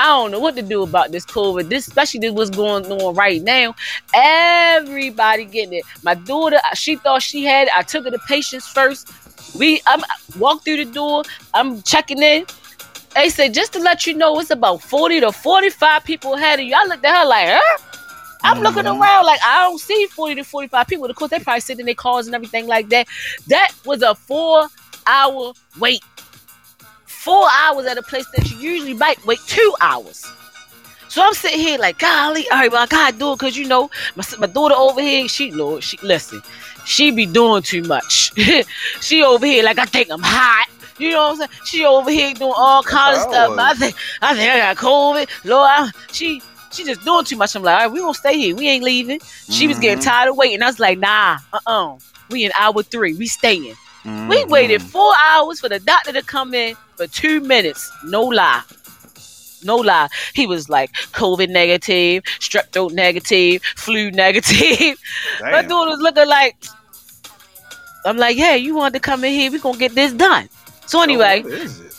[SPEAKER 2] I don't know what to do about this COVID. This, especially this what's going on right now. Everybody getting it. My daughter, she thought she had it. I took her to patients first. We, I'm walked through the door. I'm checking in. They said just to let you know, it's about forty to forty-five people ahead of you. I looked at her like, huh? I'm looking
[SPEAKER 1] Mhm.
[SPEAKER 2] around like I don't see 40 to 45 people. Of course, they probably sit in their cars and everything like that. That was a four hour wait. Four hours at a place that you usually might wait two hours. So I'm sitting here like, golly, all right, well, I gotta do it because you know, my, my daughter over here, she know, she listen, she be doing too much. (laughs) she over here like I think I'm hot. You know what I'm saying? She over here doing all kinds of stuff. I think I think I got COVID. Lord, I, she she just doing too much. I'm like, all right, we gonna stay here. We ain't leaving. She was getting
[SPEAKER 1] Mhm.
[SPEAKER 2] tired of waiting. I was like, nah, uh uh We in hour three. We staying. We
[SPEAKER 1] Mhm.
[SPEAKER 2] waited four hours for the doctor to come in for two minutes. No lie. No lie. He was like COVID negative, strep throat negative, flu (laughs) negative. My dude was looking like I'm like, yeah, you wanted to come in here, we gonna get this done. So anyway,
[SPEAKER 1] What is it?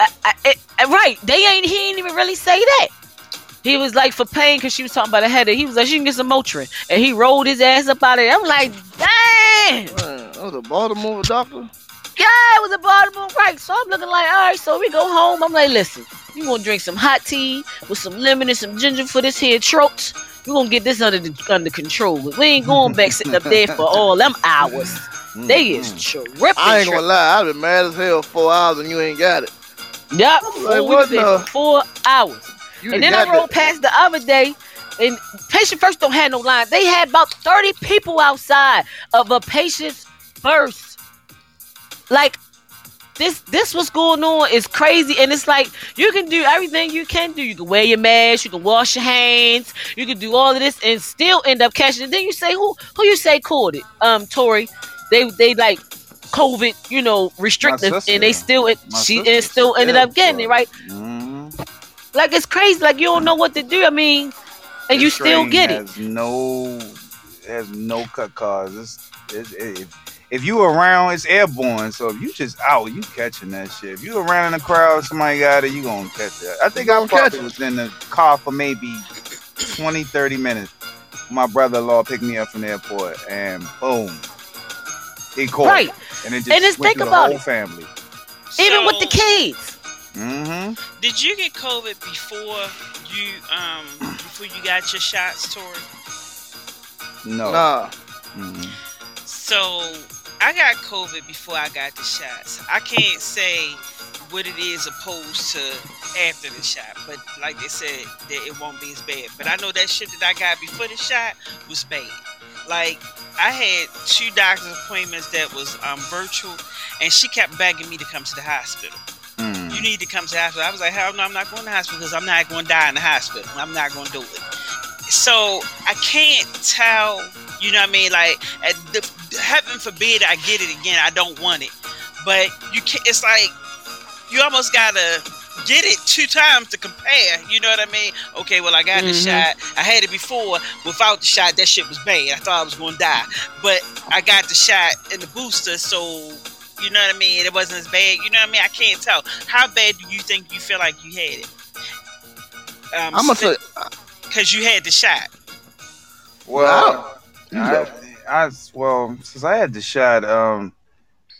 [SPEAKER 2] I, I- right. They ain't. He ain't even really say that. He was like for pain because she was talking about a headache. He was like, she can get some Motrin, and he rolled his ass up out of there. I'm like, dang.
[SPEAKER 3] Man, that was a Baltimore doctor.
[SPEAKER 2] Yeah, it was a Baltimore right. So I'm looking like, all right. So we go home. I'm like, listen, you gonna drink some hot tea with some lemon and some ginger for this here throat. We gonna get this under the, under control. We ain't going back sitting up there for (laughs) all them hours. They is tripping.
[SPEAKER 3] Mm-hmm. I ain't gonna lie, I've been mad as hell four hours and you ain't got it.
[SPEAKER 2] Yep.
[SPEAKER 3] Like,
[SPEAKER 2] Four,
[SPEAKER 3] what the-
[SPEAKER 2] for four hours.
[SPEAKER 3] You
[SPEAKER 2] and then I rode past the other day, and patient first don't have no line. They had about 30 people outside of a patient's first. Like this this what's going on is crazy. And it's like you can do everything you can do. You can wear your mask, you can wash your hands, you can do all of this and still end up catching it. Then you say who who you say caught it? Um Tori. They they like COVID, you know, restrictive, and they still
[SPEAKER 1] My
[SPEAKER 2] she and still ended up getting it, right?
[SPEAKER 1] Mhm.
[SPEAKER 2] Like it's crazy. Like you don't know what to do. I mean, and you still
[SPEAKER 1] strain
[SPEAKER 2] get it.
[SPEAKER 1] No, it has no cut cause. It's, it's, it, if you around, it's airborne. So if you just out, you catching that shit. If you around in the crowd, somebody got it, you gonna catch it. I think I
[SPEAKER 3] gonna catch
[SPEAKER 1] probably was in the car for maybe 20, 30 minutes. My brother-in-law picked me up from the airport, and boom, he caught
[SPEAKER 2] Right.
[SPEAKER 1] it, and it just
[SPEAKER 2] And just think
[SPEAKER 1] through
[SPEAKER 2] about
[SPEAKER 1] the whole
[SPEAKER 2] it.
[SPEAKER 1] family.
[SPEAKER 2] Even with the kids.
[SPEAKER 1] Mm-hmm.
[SPEAKER 4] Did you get COVID before you um before you got your shots, Tori?
[SPEAKER 1] No.
[SPEAKER 3] Nah.
[SPEAKER 1] Mhm.
[SPEAKER 4] So I got COVID before I got the shots. I can't say what it is opposed to after the shot, but like they said, that it won't be as bad. But I know that shit that I got before the shot was bad. Like I had two doctor's appointments that was um, virtual, and she kept begging me to come to the hospital.
[SPEAKER 1] Mm.
[SPEAKER 4] You need to come to the hospital. I was like, hell no, I'm not going to the hospital because I'm not going to die in the hospital. I'm not going to do it. So I can't tell, you know what I mean? Like, the, heaven forbid I get it again. I don't want it. But you can't, it's like, you almost got to get it two times to compare. You know what I mean? Okay, well, I got the
[SPEAKER 2] Mhm.
[SPEAKER 4] shot. I had it before. Without the shot, that shit was bad. I thought I was going to die. But I got the shot and the booster, so you know what I mean? It wasn't as bad. You know what I mean? I can't tell. How bad do you think you feel like you had it? Um,
[SPEAKER 3] I'm gonna say,
[SPEAKER 4] because you had the shot.
[SPEAKER 1] Well,
[SPEAKER 3] You
[SPEAKER 1] I,
[SPEAKER 3] go.
[SPEAKER 1] I well, since I had the shot, um,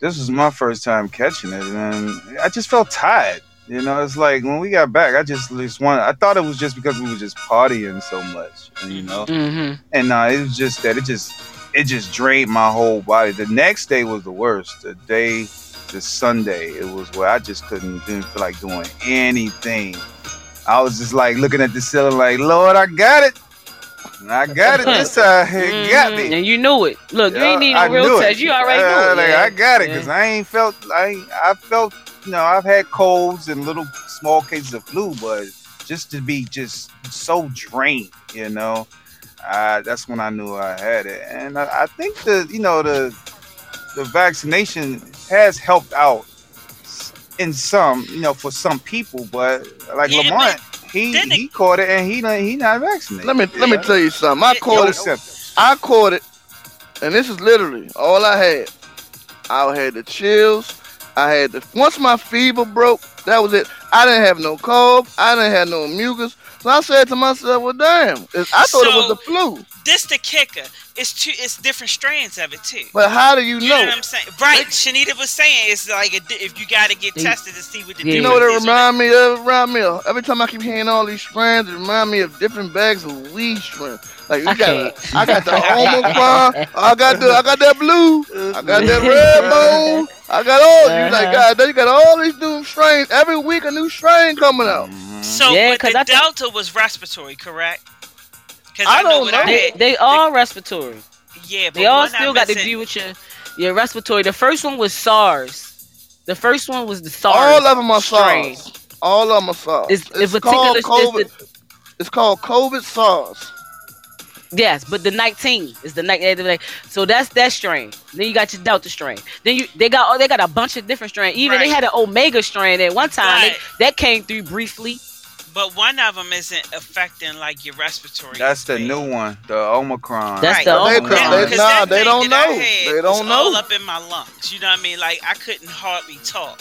[SPEAKER 1] this was my first time catching it, and I just felt tired. You know, it's like when we got back, I just just wanted. I thought it was just because we were just partying so much, you know.
[SPEAKER 2] Mm-hmm.
[SPEAKER 1] And no, it was just that it just it just drained my whole body. The next day was the worst. The day, the Sunday, it was where I just couldn't didn't feel like doing anything. I was just like looking at the ceiling, like Lord, I got it. I got it this (laughs) time. It got me.
[SPEAKER 2] And you knew it. Look, you
[SPEAKER 1] Yeah,
[SPEAKER 2] ain't need no real
[SPEAKER 1] it.
[SPEAKER 2] test. You already
[SPEAKER 1] Uh,
[SPEAKER 2] knew it.
[SPEAKER 1] like. I got it
[SPEAKER 2] Yeah.
[SPEAKER 1] because I ain't felt. I I felt. You know, I've had colds and little small cases of flu, but just to be just so drained, you know, uh, that's when I knew I had it. And I, I think the you know the the vaccination has helped out in some, you know, for some people, but like
[SPEAKER 4] Yeah,
[SPEAKER 1] Lamont, he
[SPEAKER 4] then
[SPEAKER 1] he caught it and he not he not vaccinated.
[SPEAKER 3] let me let me tell you something. I
[SPEAKER 4] Yeah,
[SPEAKER 3] caught
[SPEAKER 1] No
[SPEAKER 3] it.
[SPEAKER 1] symptoms.
[SPEAKER 3] I caught it, and this is literally all I had. I had the chills. I had the once my fever broke. That was it. I didn't have no cough. I didn't have no mucus. So I said to myself, "Well, damn! I thought it was the flu."
[SPEAKER 4] This the kicker. It's two. It's different strands of it too.
[SPEAKER 3] But how do you
[SPEAKER 4] You know
[SPEAKER 3] know?
[SPEAKER 4] what I'm saying? Right. Shanita was saying it's like a, if you got to get tested to see what the
[SPEAKER 2] Yeah.
[SPEAKER 3] You know what it remind me of? Remind me of every time I keep hearing all these strands, it remind me of different bags of weed strand. Like
[SPEAKER 2] I
[SPEAKER 3] you got,
[SPEAKER 2] can't.
[SPEAKER 3] I got the (laughs) Omicron, I got the, I got that blue, I got that red bone, I got all. You like
[SPEAKER 2] Uh-huh.
[SPEAKER 3] God, you got all these new strains. Every week a new strain coming out.
[SPEAKER 1] Mhm.
[SPEAKER 4] So,
[SPEAKER 2] Yeah,
[SPEAKER 4] but
[SPEAKER 2] 'cause
[SPEAKER 4] the
[SPEAKER 2] I think-
[SPEAKER 4] Delta was respiratory, correct? Because
[SPEAKER 3] I
[SPEAKER 4] I, know
[SPEAKER 3] don't
[SPEAKER 4] what
[SPEAKER 3] know.
[SPEAKER 4] I
[SPEAKER 2] They, they all respiratory.
[SPEAKER 4] Yeah, but
[SPEAKER 2] They all still got to
[SPEAKER 4] them
[SPEAKER 2] deal with your your respiratory. The first one was SARS. The first one was the SARS.
[SPEAKER 3] All of them are
[SPEAKER 2] strain.
[SPEAKER 3] SARS. All of them are SARS.
[SPEAKER 2] It's,
[SPEAKER 3] It's,
[SPEAKER 2] it's particular.
[SPEAKER 3] called
[SPEAKER 2] it's
[SPEAKER 3] COVID.
[SPEAKER 2] the-
[SPEAKER 3] It's called COVID SARS.
[SPEAKER 2] Yes, but the 19 is the night. So that's that strain. Then you got your Delta strain. Then you they got oh they got a bunch of different strains. Even they had an Omega strain at one time. They- that came through briefly.
[SPEAKER 4] But one of them isn't affecting like your respiratory.
[SPEAKER 1] That's the new one, the Omicron.
[SPEAKER 2] That's
[SPEAKER 4] Right.
[SPEAKER 2] the
[SPEAKER 3] They-
[SPEAKER 2] Omicron.
[SPEAKER 3] they-
[SPEAKER 4] Because
[SPEAKER 3] nah,
[SPEAKER 4] that
[SPEAKER 3] they
[SPEAKER 4] thing
[SPEAKER 3] don't
[SPEAKER 4] that I
[SPEAKER 3] know.
[SPEAKER 4] had
[SPEAKER 3] They don't
[SPEAKER 4] was all
[SPEAKER 3] know.
[SPEAKER 4] up in my lungs. You know what I mean? Like I couldn't hardly talk.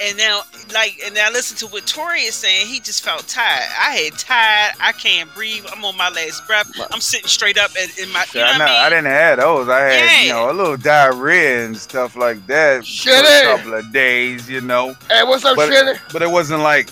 [SPEAKER 4] And now, like, and now listen to what Tori is saying. He just felt tired. I had tired. I can't breathe. I'm on my last breath. I'm sitting straight up in, in my. You know
[SPEAKER 1] I, know,
[SPEAKER 4] I mean?
[SPEAKER 1] I didn't have those. I had, you know, a little diarrhea and stuff like that for a couple of days, you know.
[SPEAKER 3] Hey, what's up,
[SPEAKER 1] But,
[SPEAKER 3] Shitty?
[SPEAKER 1] but it wasn't like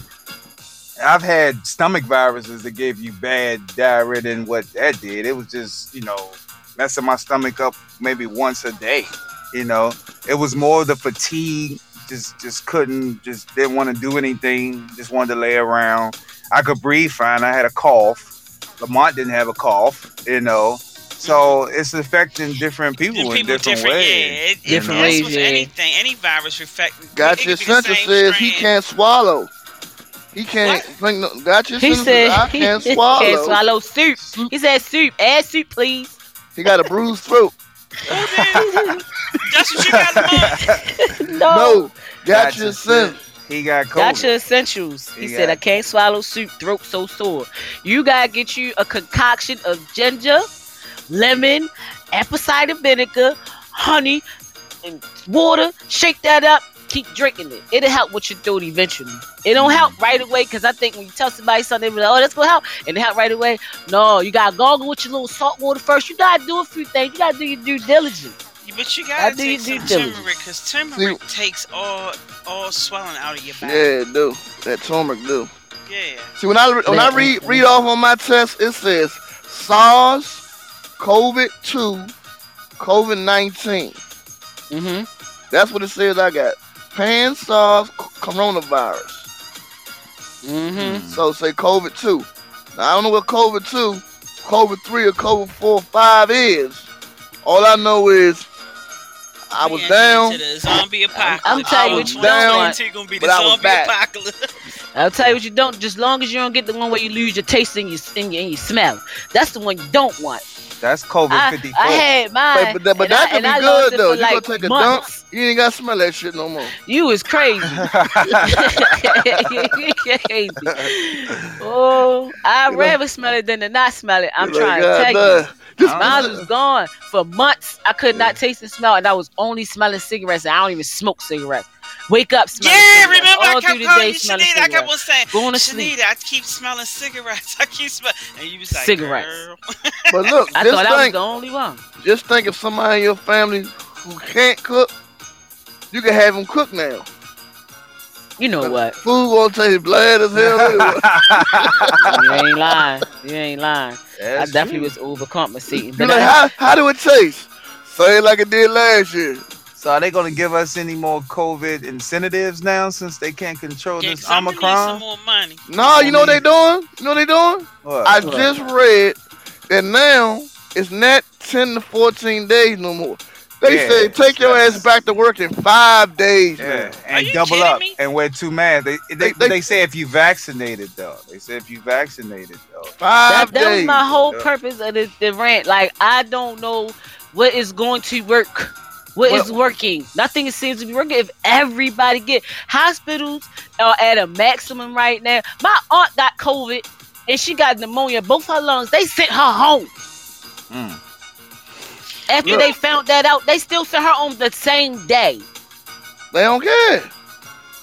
[SPEAKER 1] I've had stomach viruses that gave you bad diarrhea and what that did. It was just, you know, messing my stomach up maybe once a day. You know, it was more the fatigue. Just, just couldn't, just didn't want to do anything. Just wanted to lay around. I could breathe fine. I had a cough. Lamont didn't have a cough. You know, so mm-hmm. it's affecting different people
[SPEAKER 4] And
[SPEAKER 1] in different,
[SPEAKER 4] Yeah,
[SPEAKER 1] ways.
[SPEAKER 4] it, it,
[SPEAKER 2] Different
[SPEAKER 4] that's
[SPEAKER 2] ways,
[SPEAKER 4] with
[SPEAKER 2] yeah.
[SPEAKER 4] anything, any virus affect.
[SPEAKER 3] Got your
[SPEAKER 4] could be the
[SPEAKER 3] center
[SPEAKER 4] same
[SPEAKER 3] says he can't swallow. He can't. Think, no, got your
[SPEAKER 2] He
[SPEAKER 3] center
[SPEAKER 2] said
[SPEAKER 3] says I (laughs) can't swallow.
[SPEAKER 2] can't swallow soup. He said soup. Add soup, please.
[SPEAKER 3] He got a bruised throat.
[SPEAKER 4] That's what you got, Lamont. (laughs)
[SPEAKER 2] no.
[SPEAKER 3] No, got
[SPEAKER 1] Got
[SPEAKER 3] your
[SPEAKER 1] your
[SPEAKER 3] sense.
[SPEAKER 1] He got COVID.
[SPEAKER 2] Got your essentials. He,
[SPEAKER 1] He
[SPEAKER 2] said,
[SPEAKER 1] got-
[SPEAKER 2] I can't swallow soup, throat so sore. You gotta get you a concoction of ginger, lemon, apple cider vinegar, honey, and water. Shake that up. Keep drinking it. It'll help with your throat eventually. It don't help right away because I think when you tell somebody something, they be like, oh, that's gonna help, and it help right away. No, you gotta gargle with your little salt water first. You gotta do a few things. You gotta do your due diligence.
[SPEAKER 4] But you
[SPEAKER 2] I
[SPEAKER 4] gotta
[SPEAKER 2] do
[SPEAKER 4] take
[SPEAKER 2] your
[SPEAKER 4] some
[SPEAKER 2] due diligence.
[SPEAKER 4] turmeric because turmeric takes all all swelling out of your body.
[SPEAKER 3] Yeah, it do. That turmeric do.
[SPEAKER 4] Yeah.
[SPEAKER 3] See, when I when I read read off on my test, it says SARS, COVID two, COVID nineteen.
[SPEAKER 2] Mm-hmm.
[SPEAKER 3] That's what it says. I got pan SARS coronavirus.
[SPEAKER 2] Mm-hmm.
[SPEAKER 3] So say COVID two. Now I don't know what COVID two, COVID three, or COVID four, five is. All I know is I was down.
[SPEAKER 4] the zombie apocalypse.
[SPEAKER 2] I'm telling you what you
[SPEAKER 3] down,
[SPEAKER 4] gonna be
[SPEAKER 3] but
[SPEAKER 4] the
[SPEAKER 3] I was
[SPEAKER 4] zombie
[SPEAKER 3] back.
[SPEAKER 4] apocalypse.
[SPEAKER 2] I'll tell you what you don't. Just long as you don't get the one where you lose your taste and your and your, and your smell. That's the one you don't want.
[SPEAKER 1] That's COVID
[SPEAKER 2] I,
[SPEAKER 1] 54.
[SPEAKER 2] I had mine.
[SPEAKER 3] But, but that, but that
[SPEAKER 2] I,
[SPEAKER 3] could
[SPEAKER 2] and I
[SPEAKER 3] be good though.
[SPEAKER 2] for
[SPEAKER 3] You
[SPEAKER 2] like
[SPEAKER 3] gonna take a dump, you ain't gotta smell that shit no more.
[SPEAKER 2] You was crazy. (laughs) (laughs) crazy. Oh, I'd
[SPEAKER 3] You know-
[SPEAKER 2] rather smell it than to not smell it. I'm
[SPEAKER 3] You're
[SPEAKER 2] trying
[SPEAKER 3] like,
[SPEAKER 2] to tell
[SPEAKER 3] "God
[SPEAKER 2] you.
[SPEAKER 3] Damn." Just
[SPEAKER 2] Mine was gone for months. I could not taste and smell, and I was only smelling cigarettes. And I don't even smoke cigarettes. Wake up, smelling
[SPEAKER 4] Yeah,
[SPEAKER 2] cigarettes.
[SPEAKER 4] remember
[SPEAKER 2] all
[SPEAKER 4] I
[SPEAKER 2] through
[SPEAKER 4] kept
[SPEAKER 2] the
[SPEAKER 4] calling you
[SPEAKER 2] smelling
[SPEAKER 4] Shanita. I kept
[SPEAKER 2] cigarettes.
[SPEAKER 4] on saying,
[SPEAKER 2] Going to sleep.
[SPEAKER 4] I keep smelling cigarettes. (laughs) I keep smelling, and you was like,
[SPEAKER 2] Cigarettes.
[SPEAKER 4] Girl.
[SPEAKER 3] But look,
[SPEAKER 2] I
[SPEAKER 3] just
[SPEAKER 2] thought I was the only one.
[SPEAKER 3] just think if somebody in your family who can't cook, you can have them cook now.
[SPEAKER 2] You know what?
[SPEAKER 3] Food won't taste bland as hell.
[SPEAKER 2] You ain't lying. You ain't lying. I definitely
[SPEAKER 1] true.
[SPEAKER 2] was overcompensating. But
[SPEAKER 3] like, how, how do it taste? Same like it did last year.
[SPEAKER 1] So are they going to give us any more COVID incentives now since they can't control
[SPEAKER 4] Yeah,
[SPEAKER 1] this
[SPEAKER 4] 'cause I'm gonna need some
[SPEAKER 1] Omicron?
[SPEAKER 4] more money.
[SPEAKER 3] No, you know what they doing? You know what they doing?
[SPEAKER 1] What?
[SPEAKER 3] I
[SPEAKER 2] What?
[SPEAKER 3] just read that now it's not 10 to 14 days no more. They
[SPEAKER 1] Yeah,
[SPEAKER 3] say take your ass back to work in five days
[SPEAKER 1] yeah,
[SPEAKER 3] now.
[SPEAKER 4] Are
[SPEAKER 1] and
[SPEAKER 4] you
[SPEAKER 1] double
[SPEAKER 4] kidding
[SPEAKER 1] up
[SPEAKER 4] me?
[SPEAKER 1] and wear two masks. They they,
[SPEAKER 3] They-
[SPEAKER 1] they,
[SPEAKER 3] they-
[SPEAKER 1] say if you vaccinated though. They say if you vaccinated though.
[SPEAKER 3] Five
[SPEAKER 2] that, that was my whole
[SPEAKER 1] Yeah.
[SPEAKER 2] purpose of the, the rant. Like I don't know what is going to work. What is
[SPEAKER 3] Well-
[SPEAKER 2] working? Nothing seems to be working. If everybody get hospitals are at a maximum right now. My aunt got COVID and she got pneumonia. Both her lungs. They sent her home.
[SPEAKER 1] Mm.
[SPEAKER 2] After
[SPEAKER 3] Look.
[SPEAKER 2] they found that out, they still sent her home the same day.
[SPEAKER 3] They don't care.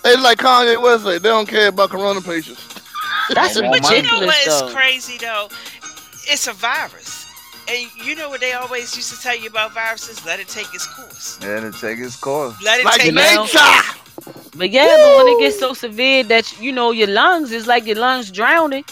[SPEAKER 3] They like Kanye West say, they don't care about corona patients. (laughs)
[SPEAKER 2] That's
[SPEAKER 1] But you
[SPEAKER 4] But you know
[SPEAKER 2] ridiculous,
[SPEAKER 4] what is crazy though? It's a virus. And you know what they always used to tell you about viruses? Let it take its course.
[SPEAKER 1] Let it take its course.
[SPEAKER 4] Let it
[SPEAKER 3] Like
[SPEAKER 4] take
[SPEAKER 2] know-
[SPEAKER 4] its
[SPEAKER 3] nature.
[SPEAKER 2] But yeah, but when it gets so severe that you know your lungs is like your lungs drowning,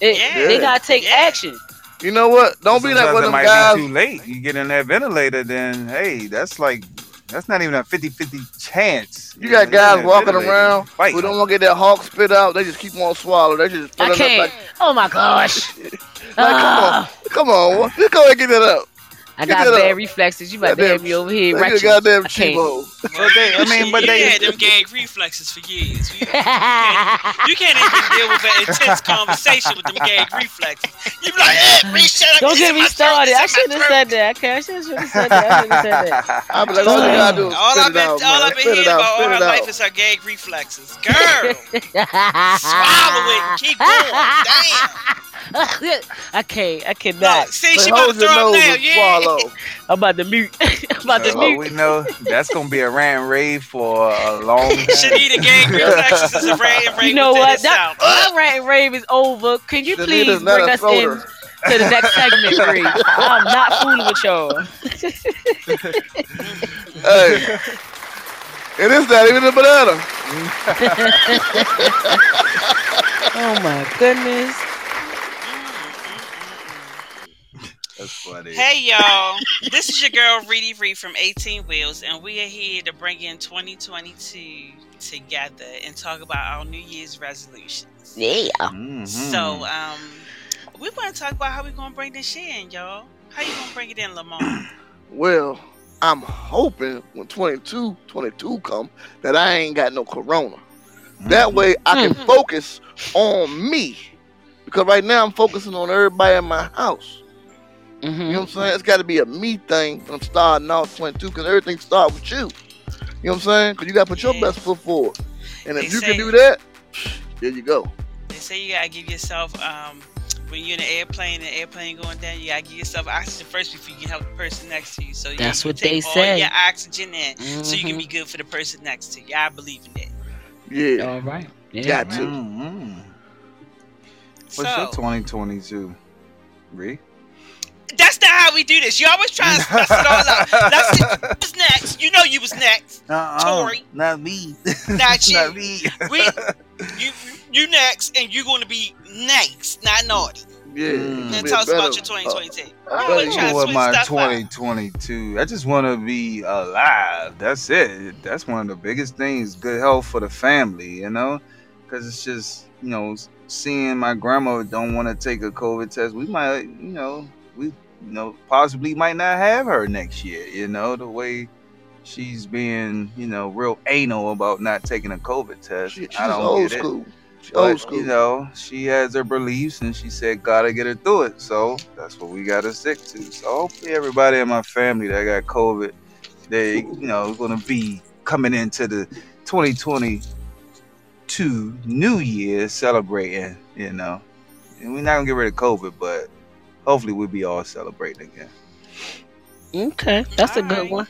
[SPEAKER 2] it,
[SPEAKER 4] Yeah.
[SPEAKER 2] they gotta take
[SPEAKER 4] Yeah.
[SPEAKER 2] action.
[SPEAKER 3] You know what? Don't be like
[SPEAKER 1] Sometimes
[SPEAKER 3] one
[SPEAKER 1] it
[SPEAKER 3] of them
[SPEAKER 1] might
[SPEAKER 3] guys.
[SPEAKER 1] be too late. You get in that ventilator, then hey, that's like that's not even a 50-50 chance.
[SPEAKER 3] You got
[SPEAKER 1] know,
[SPEAKER 3] guys walking around
[SPEAKER 1] you fight.
[SPEAKER 3] who don't want to get that hawk spit out. They just keep on swallowing. They just
[SPEAKER 2] I can't.
[SPEAKER 3] like,
[SPEAKER 2] Oh my gosh. (laughs)
[SPEAKER 3] like come
[SPEAKER 2] Ah,
[SPEAKER 3] on, come on, just go and get it up.
[SPEAKER 2] I
[SPEAKER 3] Get
[SPEAKER 2] got
[SPEAKER 3] it
[SPEAKER 2] bad
[SPEAKER 3] up.
[SPEAKER 2] reflexes. You about to have me over here
[SPEAKER 3] Like a
[SPEAKER 2] retching.
[SPEAKER 3] goddamn
[SPEAKER 2] I
[SPEAKER 3] cheapo.
[SPEAKER 1] But they- I mean, but they-
[SPEAKER 4] had them gag reflexes for years. You, you can't (laughs) even deal with an intense conversation with them gag reflexes. You be like, eh, Reese, shut up.
[SPEAKER 2] Don't get me started. I shouldn't have said that. Okay, I should have said that. I shouldn't have said that.
[SPEAKER 3] I be like, all you do is
[SPEAKER 4] All I've been,
[SPEAKER 3] out,
[SPEAKER 4] all. I've been hearing
[SPEAKER 3] out,
[SPEAKER 4] about all
[SPEAKER 3] spit
[SPEAKER 4] her life is her gag reflexes. Girl, swallow it and keep going. (laughs) Damn. (laughs)
[SPEAKER 2] I can't. I
[SPEAKER 4] Look,
[SPEAKER 2] cannot.
[SPEAKER 4] see,
[SPEAKER 3] But
[SPEAKER 4] she about to throw up
[SPEAKER 3] nose
[SPEAKER 4] now. Yeah.
[SPEAKER 3] swallow. (laughs)
[SPEAKER 2] I'm about to mute. (laughs) I'm about to
[SPEAKER 1] Well,
[SPEAKER 2] mute.
[SPEAKER 1] we know that's gonna be a rant rave for a long time.
[SPEAKER 4] Shanita gag reflexes is a rant rave
[SPEAKER 2] You know what? That, my rant rave is over. Can you
[SPEAKER 3] Shanita's
[SPEAKER 2] please bring
[SPEAKER 3] a
[SPEAKER 2] us in
[SPEAKER 3] soda.
[SPEAKER 2] to the next segment, Bree? I'm not fooling with y'all.
[SPEAKER 3] Hey. It is not even a banana.
[SPEAKER 2] Oh my goodness.
[SPEAKER 1] That's funny.
[SPEAKER 4] Hey y'all, this is your girl Reedy Reed from 18 Wheels, and we are here to bring in 2022 together and talk about our New Year's resolutions.
[SPEAKER 2] Yeah.
[SPEAKER 1] Mhm.
[SPEAKER 4] So, um, we want to talk about how we're gonna bring this shit in, y'all. How you gonna bring it in, Lamont? (clears throat)
[SPEAKER 3] Well, I'm hoping when 22, 22 come that I ain't got no corona. That
[SPEAKER 1] Mm-hmm.
[SPEAKER 3] way I can
[SPEAKER 2] Mhm.
[SPEAKER 3] focus on me. Because right now I'm focusing on everybody in my house. You know what I'm saying? It's got to be a me thing from starting off 22 because everything starts with you. You know what I'm saying? Because you got to put your
[SPEAKER 4] Yeah.
[SPEAKER 3] best foot forward. And if
[SPEAKER 4] They
[SPEAKER 3] you
[SPEAKER 4] say-
[SPEAKER 3] can do that, there you go.
[SPEAKER 4] They say you gotta give yourself um when you're in an airplane and the airplane going down, you gotta give yourself oxygen first before you can help the person next to you. So you-
[SPEAKER 2] That's
[SPEAKER 4] you
[SPEAKER 2] what
[SPEAKER 4] take
[SPEAKER 2] they
[SPEAKER 4] all
[SPEAKER 2] say.
[SPEAKER 4] your oxygen in, so you can
[SPEAKER 2] Mhm.
[SPEAKER 4] be good for the person next to you. I believe in that.
[SPEAKER 3] Yeah.
[SPEAKER 2] All right. Yeah.
[SPEAKER 3] Got to.
[SPEAKER 1] Mhm. What's
[SPEAKER 4] So
[SPEAKER 1] your 2022? Ree?
[SPEAKER 4] That's not how we do this. You always try to (laughs) mess it all out. Let's see who's next. You know you was next.
[SPEAKER 1] Uh-uh,
[SPEAKER 4] Tory.
[SPEAKER 1] Not me.
[SPEAKER 4] Not (laughs) you.
[SPEAKER 1] not me.
[SPEAKER 4] We you you next, and you're gonna be next, not naughty.
[SPEAKER 3] Yeah.
[SPEAKER 1] Mm.
[SPEAKER 4] Then
[SPEAKER 3] Be
[SPEAKER 4] tell us
[SPEAKER 3] better-
[SPEAKER 4] about your 2022.
[SPEAKER 3] uh,
[SPEAKER 4] you always try to
[SPEAKER 1] What my
[SPEAKER 4] stuff out.
[SPEAKER 1] 2022? I just want to be alive. That's it. That's one of the biggest things. Good health for the family, you know, because it's just you know seeing my grandma don't want to take a COVID test. We might, you know, we you know possibly might not have her next year. You know the way. She's being, you know, real anal about not taking a COVID test.
[SPEAKER 3] She, she's
[SPEAKER 1] I don't
[SPEAKER 3] old school.
[SPEAKER 1] But,
[SPEAKER 3] old school.
[SPEAKER 1] You know, she has her beliefs and she said, gotta get her through it. So that's what we gotta stick to. So hopefully everybody in my family that got COVID, they, you know, gonna be coming into the 2022 New Year celebrating, you know. And we're not gonna get rid of COVID, but hopefully we'll be all celebrating again.
[SPEAKER 2] Okay, that's a good
[SPEAKER 4] Alright.
[SPEAKER 2] one.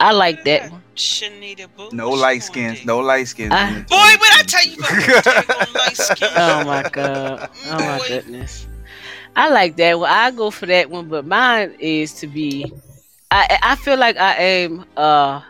[SPEAKER 2] I like that one.
[SPEAKER 4] Shanita Boo.
[SPEAKER 1] No light skins, no light skins. In the
[SPEAKER 4] Boy, when I tell you,
[SPEAKER 1] 2022.
[SPEAKER 4] you gonna light (laughs) skin.
[SPEAKER 2] Oh my god. Oh my
[SPEAKER 4] Boy.
[SPEAKER 2] goodness. I like that one. I go for that one, but mine is to be. I I feel like I am uh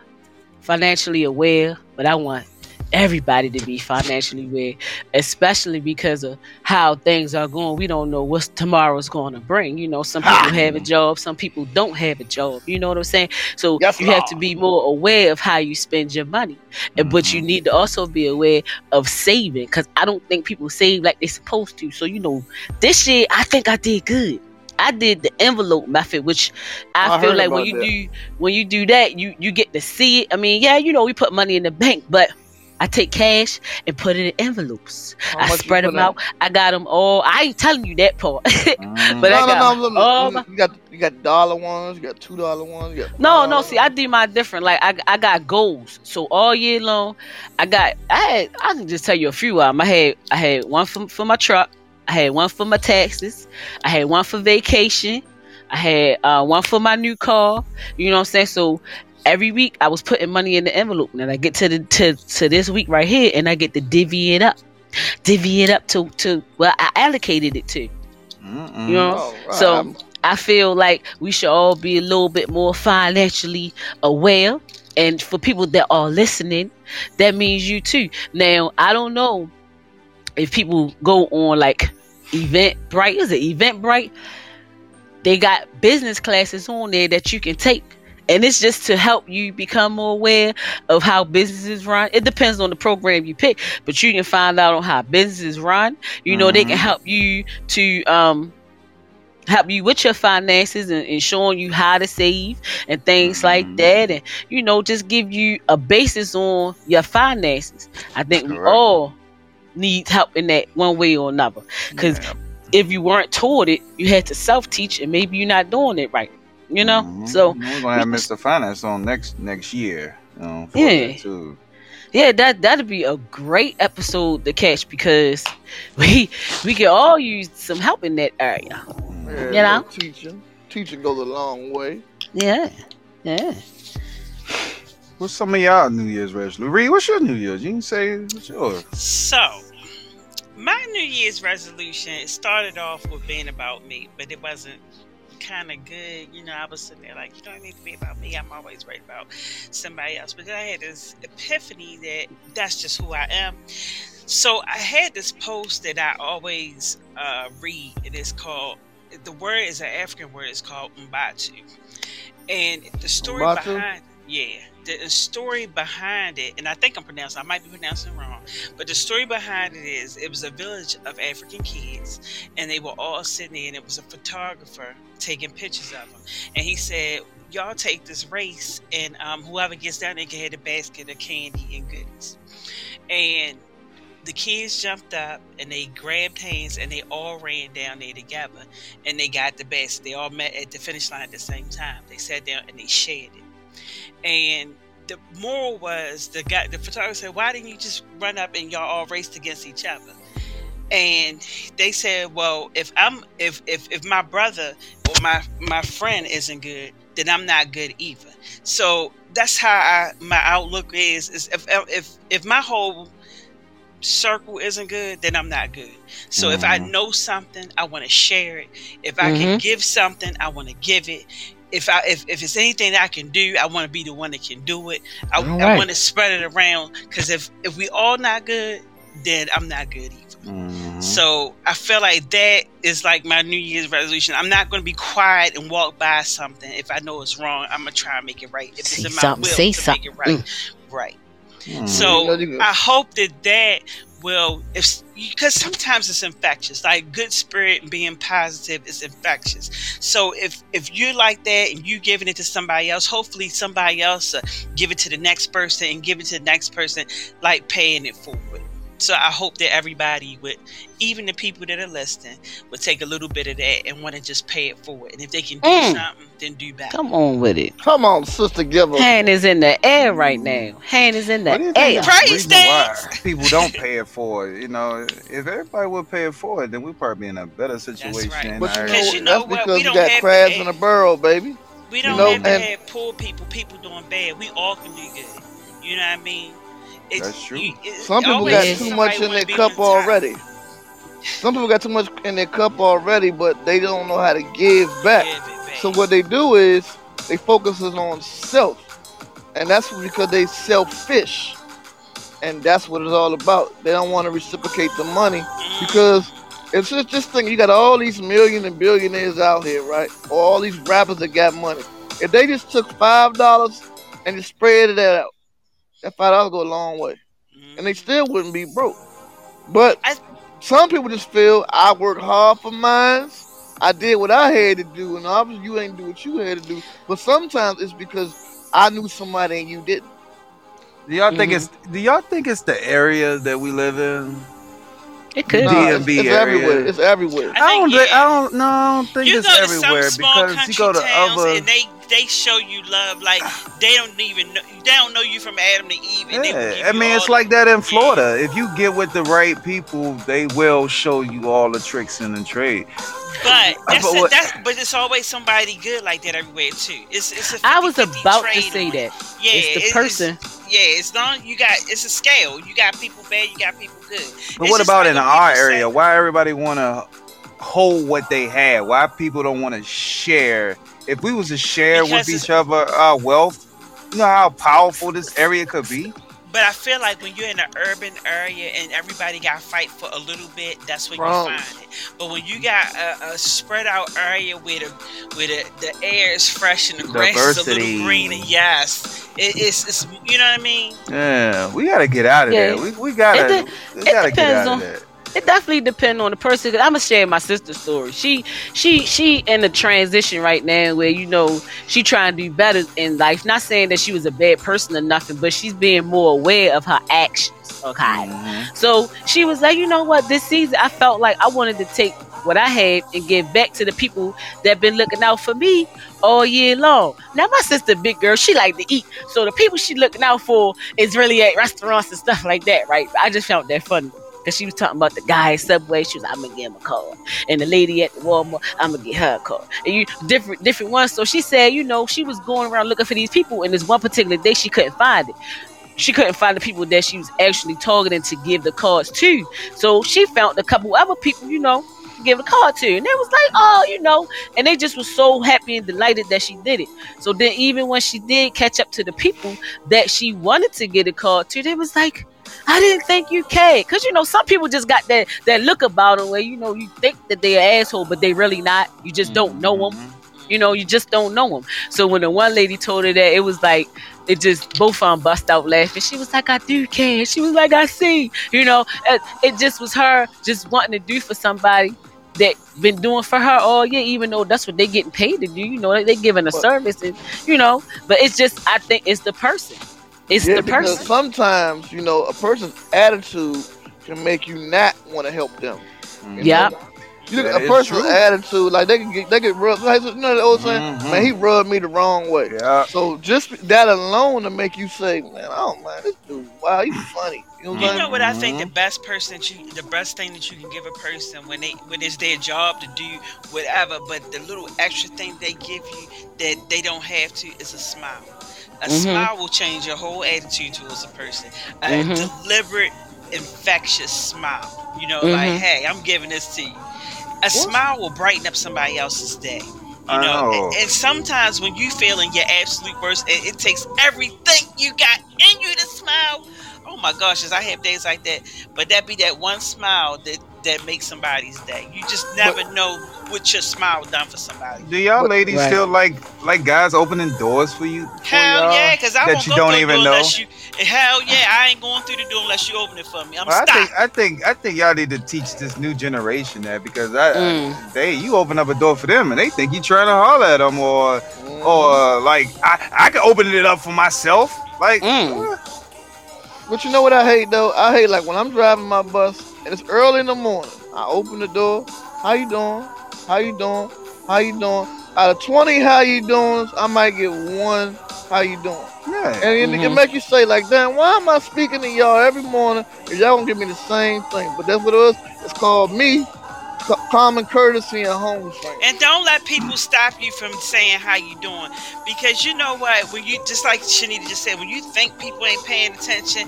[SPEAKER 2] financially aware, but I want everybody to be financially aware, especially because of how things are going. We don't know what tomorrow's going to bring. You know, some people have a job, some people don't have a job. You know what I'm saying? So
[SPEAKER 3] Yes,
[SPEAKER 2] you have to be more aware of how you spend your money, and but you
[SPEAKER 1] Mhm.
[SPEAKER 2] need to also be aware of saving because I don't think people save like they're supposed to. So you know, this year I think I did good. I did the envelope method, which I,
[SPEAKER 3] I
[SPEAKER 2] feel like when you
[SPEAKER 3] that.
[SPEAKER 2] do when you do that, you you get to see it. I mean, yeah, you know, we put money in the bank, but I take cash and put it in envelopes.
[SPEAKER 3] How
[SPEAKER 2] I spread them out. I got them all. I ain't telling you that part. (laughs)
[SPEAKER 1] Mhm.
[SPEAKER 2] But I
[SPEAKER 3] no,
[SPEAKER 2] got
[SPEAKER 3] no, no, look,
[SPEAKER 2] all
[SPEAKER 3] look, you got you got dollar ones, you got two dollar ones, got
[SPEAKER 2] No, no.
[SPEAKER 3] $5
[SPEAKER 2] See, I do my different. Like I, I got goals. So all year long, I got. I had. I can just tell you a few of them. I had. I had one for for my truck. I had one for my taxes. I had one for vacation. I had uh, one for my new car. You know what I'm saying? So every week I was putting money in the envelope. And then I get to the to to this week right here, and I get to divvy it up, divvy it up to to well I allocated it to.
[SPEAKER 1] Mhm.
[SPEAKER 2] You know.
[SPEAKER 3] Oh, right.
[SPEAKER 2] So-
[SPEAKER 3] I'm-
[SPEAKER 2] I feel like we should all be a little bit more financially aware. And for people that are listening, that means you too. Now, I don't know if people go on like Eventbrite. Is it Eventbrite? They got business classes on there that you can take. And it's just to help you become more aware of how businesses run. It depends on the program you pick, but you can find out on how businesses run. You know, they can
[SPEAKER 1] Mhm.
[SPEAKER 2] help you to um help you with your finances and, and showing you how to save and things like
[SPEAKER 1] Mhm.
[SPEAKER 2] that and you know just give you a basis on your finances i think we all need help in that one way or another because
[SPEAKER 1] Yeah.
[SPEAKER 2] if you weren't taught it you had to self-teach and maybe you're not doing it right you know
[SPEAKER 1] Mhm.
[SPEAKER 2] so
[SPEAKER 1] we're gonna have Mr. Finance on next next year. You know, for
[SPEAKER 2] Yeah.
[SPEAKER 1] That
[SPEAKER 2] yeah, that that'd be a great episode to catch because (laughs) we we can all use some help in that area
[SPEAKER 3] yeah,
[SPEAKER 2] You know?
[SPEAKER 3] teaching, teaching goes a long way.
[SPEAKER 2] yeah yeah
[SPEAKER 1] What's some of y'all New Year's resolutions? Reed, what's your New Year's? You can say what's yours.
[SPEAKER 4] So, my New Year's resolution started off with being about me, but it wasn't kind of good. You know, I was sitting there like, you don't need to be about me. I'm always worried about somebody else. But then I had this epiphany that that's just who I am. So I had this post that I always uh, read. It is called the word is an African word. It's called Mbatu, and the story
[SPEAKER 3] Mbatu?
[SPEAKER 4] behind yeah the, story behind it, and I think I'm pronouncing. I might be pronouncing wrong, but the story behind it is it was a village of African kids, and they were all sitting there, and it was a photographer taking pictures of them, and he said. Y'all take this race, and um, whoever gets down there can have a basket of candy and goodies. And the kids jumped up and they grabbed hands and they all ran down there together and they got the best. They all met at the finish line at the same time. They sat down and they shared it. And the moral was the guy, the photographer said, "Why didn't you just run up and y'all all raced against each other?" And they said, "Well, if I'm if if if my brother or my my friend isn't good, then I'm not good either." So that's how I my outlook is. Is if if if my whole circle isn't good, then I'm not good. So mm-hmm. if I mm-hmm. know something, I want to share it. If I mm-hmm. can give something, I want to give it. If I if, if it's anything that I can do, I want to be the one that can do it. I, right. I want to spread it around because if if we all not good, then I'm not good either. Mm-hmm. So I feel like that is like my New Year's resolution. I'm not going to be quiet and walk by something if I know it's wrong. I'm gonna try and make it right. If
[SPEAKER 2] say
[SPEAKER 4] it's
[SPEAKER 2] in my will say to
[SPEAKER 4] something. make it right, mm. right. Hmm. So I hope that that will, if because sometimes it's infectious. Like good spirit and being positive is infectious. So if if you're like that and you giving it to somebody else, hopefully somebody else give it to the next person and give it to the next person, like paying it forward. So I hope that everybody would, even the people that are listening, would take a little bit of that and want to just pay it forward. And if they can do mm. something, then do better.
[SPEAKER 2] Come on with it.
[SPEAKER 3] Come on, sister, give us.
[SPEAKER 2] Hand is in the air right now. Hand is in the air.
[SPEAKER 4] Praise why
[SPEAKER 1] people don't pay it forward. You know, if everybody would pay it forward, then we'd probably be in a better situation. That's
[SPEAKER 3] right. But you know, you know that's what? because we, got crabs in a barrel, baby.
[SPEAKER 4] We don't you know, have to have poor people, people doing bad. We all can do good. You know what I mean?
[SPEAKER 1] That's true. You,
[SPEAKER 3] Some people got too much in their cup already. Some people got too much in their cup already, but they don't know how to give back. Give. So what they do is they focus on self, and that's because they selfish, and that's what it's all about. They don't want to reciprocate the money because it's just this thing. You got all these million and billionaires out here, right? All these rappers that got money. If they just took five dollars and just spread it out, that five dollars go a long way, mm-hmm. and they still wouldn't be broke. But I, some people just feel I worked hard for mine. I did what I had to do, and obviously you ain't do what you had to do. But sometimes it's because I knew somebody and you didn't.
[SPEAKER 1] Do y'all mm-hmm. think it's? Do y'all think it's the area that we live in?
[SPEAKER 2] It could
[SPEAKER 3] no, DMV it's, it's area. everywhere. It's everywhere.
[SPEAKER 1] I, think, I don't. Yeah. I don't. No, I don't think you it's everywhere because you go to other.
[SPEAKER 4] And they they show you love like they don't even know they don't know you from Adam to Eve.
[SPEAKER 1] yeah, I mean it's like that in Florida. Yeah. If you get with the right people, they will show you all the tricks in the trade.
[SPEAKER 4] But (laughs) that's, but, a, that's but it's always somebody good like that everywhere too. It's it's a 50,
[SPEAKER 2] I was about to say that. Yeah, it's the person.
[SPEAKER 4] It's, yeah, it's not you got it's a scale. You got people bad, you got people good.
[SPEAKER 1] But it's what about like in our area? Say, Why everybody want to hold what they have? Why people don't want to share? If we was to share because with each other our wealth, you know how powerful this area could be.
[SPEAKER 4] But I feel like when you're in an urban area and everybody got fight for a little bit, that's when Wrong. you find it. But when you got a, a spread out area where the where the, the air is fresh and the grass Diversity. is a little green, and yes, it, it's, it's you know what I mean.
[SPEAKER 1] Yeah, we gotta get out of yeah. there. We, we gotta it, we gotta get out of there
[SPEAKER 2] it definitely depends on the person. i I'm gonna share my sister's story. She she she in the transition right now where you know she trying to do better in life. Not saying that she was a bad person or nothing, but she's being more aware of her actions. Okay, mm-hmm. so she was like, you know what? This season, I felt like I wanted to take what I had and give back to the people that been looking out for me all year long. Now my sister, big girl, she like to eat, so the people she looking out for is really at restaurants and stuff like that, right? I just found that funny. Cause she was talking about the guy at Subway. She was, I'm gonna get him a car, and the lady at the Walmart, I'm gonna get her a car, and you different different ones. So she said, you know, she was going around looking for these people, and this one particular day she couldn't find it. She couldn't find the people that she was actually targeting to give the cards to. So she found a couple other people, you know, to give a card to. And they was like, oh, you know, and they just was so happy and delighted that she did it. So then even when she did catch up to the people that she wanted to get a card to, they was like, I didn't think you cared. Cause you know, some people just got that that look about them where you know you think that they're an asshole, but they really not. You just don't know them. Mm-hmm. You know, you just don't know them. So when the one lady told her that, it was like it just both of them bust out laughing. She was like, "I do care." She was like, "I see." You know, it, it just was her just wanting to do for somebody that been doing for her all year, even though that's what they getting paid to do. You know, they, they giving a service, and you know, but it's just I think it's the person. It's yeah, the person.
[SPEAKER 3] Sometimes, you know, a person's attitude can make you not want to help them.
[SPEAKER 2] Mm-hmm. Yeah.
[SPEAKER 3] You look at a person's
[SPEAKER 1] true.
[SPEAKER 3] attitude, like they can get, they can rub. Like, you know the old saying,
[SPEAKER 1] Mhm.
[SPEAKER 3] man, he rubbed me the wrong way.
[SPEAKER 1] Yeah.
[SPEAKER 3] So just that alone to make you say, man, oh man, this dude, wow, he's funny. You know what
[SPEAKER 4] You
[SPEAKER 3] I'm
[SPEAKER 4] know what I think the best person that you the best thing that you can give a person when they when it's their job to do whatever, but the little extra thing they give you that they don't have to is a smile. A
[SPEAKER 2] Mhm.
[SPEAKER 4] smile will change your whole attitude towards a person. A
[SPEAKER 2] Mhm.
[SPEAKER 4] deliberate, infectious smile. You know,
[SPEAKER 2] Mhm.
[SPEAKER 4] like, hey, I'm giving this to you. A smile will brighten up somebody else's day. You know,
[SPEAKER 1] know.
[SPEAKER 4] And, and sometimes when you feeling your absolute worst, it, it takes everything you got in you to smile. Oh my gosh, as I have days like that, but that be that one smile that that makes somebody's day. You just never know what your smile done for somebody.
[SPEAKER 1] Do y'all
[SPEAKER 3] But-
[SPEAKER 1] ladies
[SPEAKER 2] Right.
[SPEAKER 1] still like like guys opening doors for you? for
[SPEAKER 4] Hell
[SPEAKER 1] y'all
[SPEAKER 4] yeah, because I
[SPEAKER 1] that
[SPEAKER 4] won't
[SPEAKER 1] you
[SPEAKER 4] go
[SPEAKER 1] don't
[SPEAKER 4] the
[SPEAKER 1] even
[SPEAKER 4] door
[SPEAKER 1] know.
[SPEAKER 4] unless you. Hell yeah, I ain't going through the door unless you open it for me. I'm
[SPEAKER 1] Well, I think I think I think y'all need to teach this new generation that because I,
[SPEAKER 2] Mm.
[SPEAKER 1] they you open up a door for them and they think you trying to holler at them or
[SPEAKER 3] Mhm.
[SPEAKER 1] or like I I can open it up for myself like
[SPEAKER 2] Mm.
[SPEAKER 3] But you know what I hate though? I hate like when I'm driving my bus and it's early in the morning. I open the door. How you doing? How you doing? How you doing? Out of 20 how you doing, I might get one how you doing.
[SPEAKER 1] yeah.
[SPEAKER 3] And it, it
[SPEAKER 2] Mhm.
[SPEAKER 3] make you say like, damn, why am I speaking to y'all every morning if y'all don't give me the same thing? But that's what it was. It's called me, co- common courtesy and home training.
[SPEAKER 4] And don't let people stop you from saying how you doing, because you know what? When you just like Shanita just said, when you think people ain't paying attention,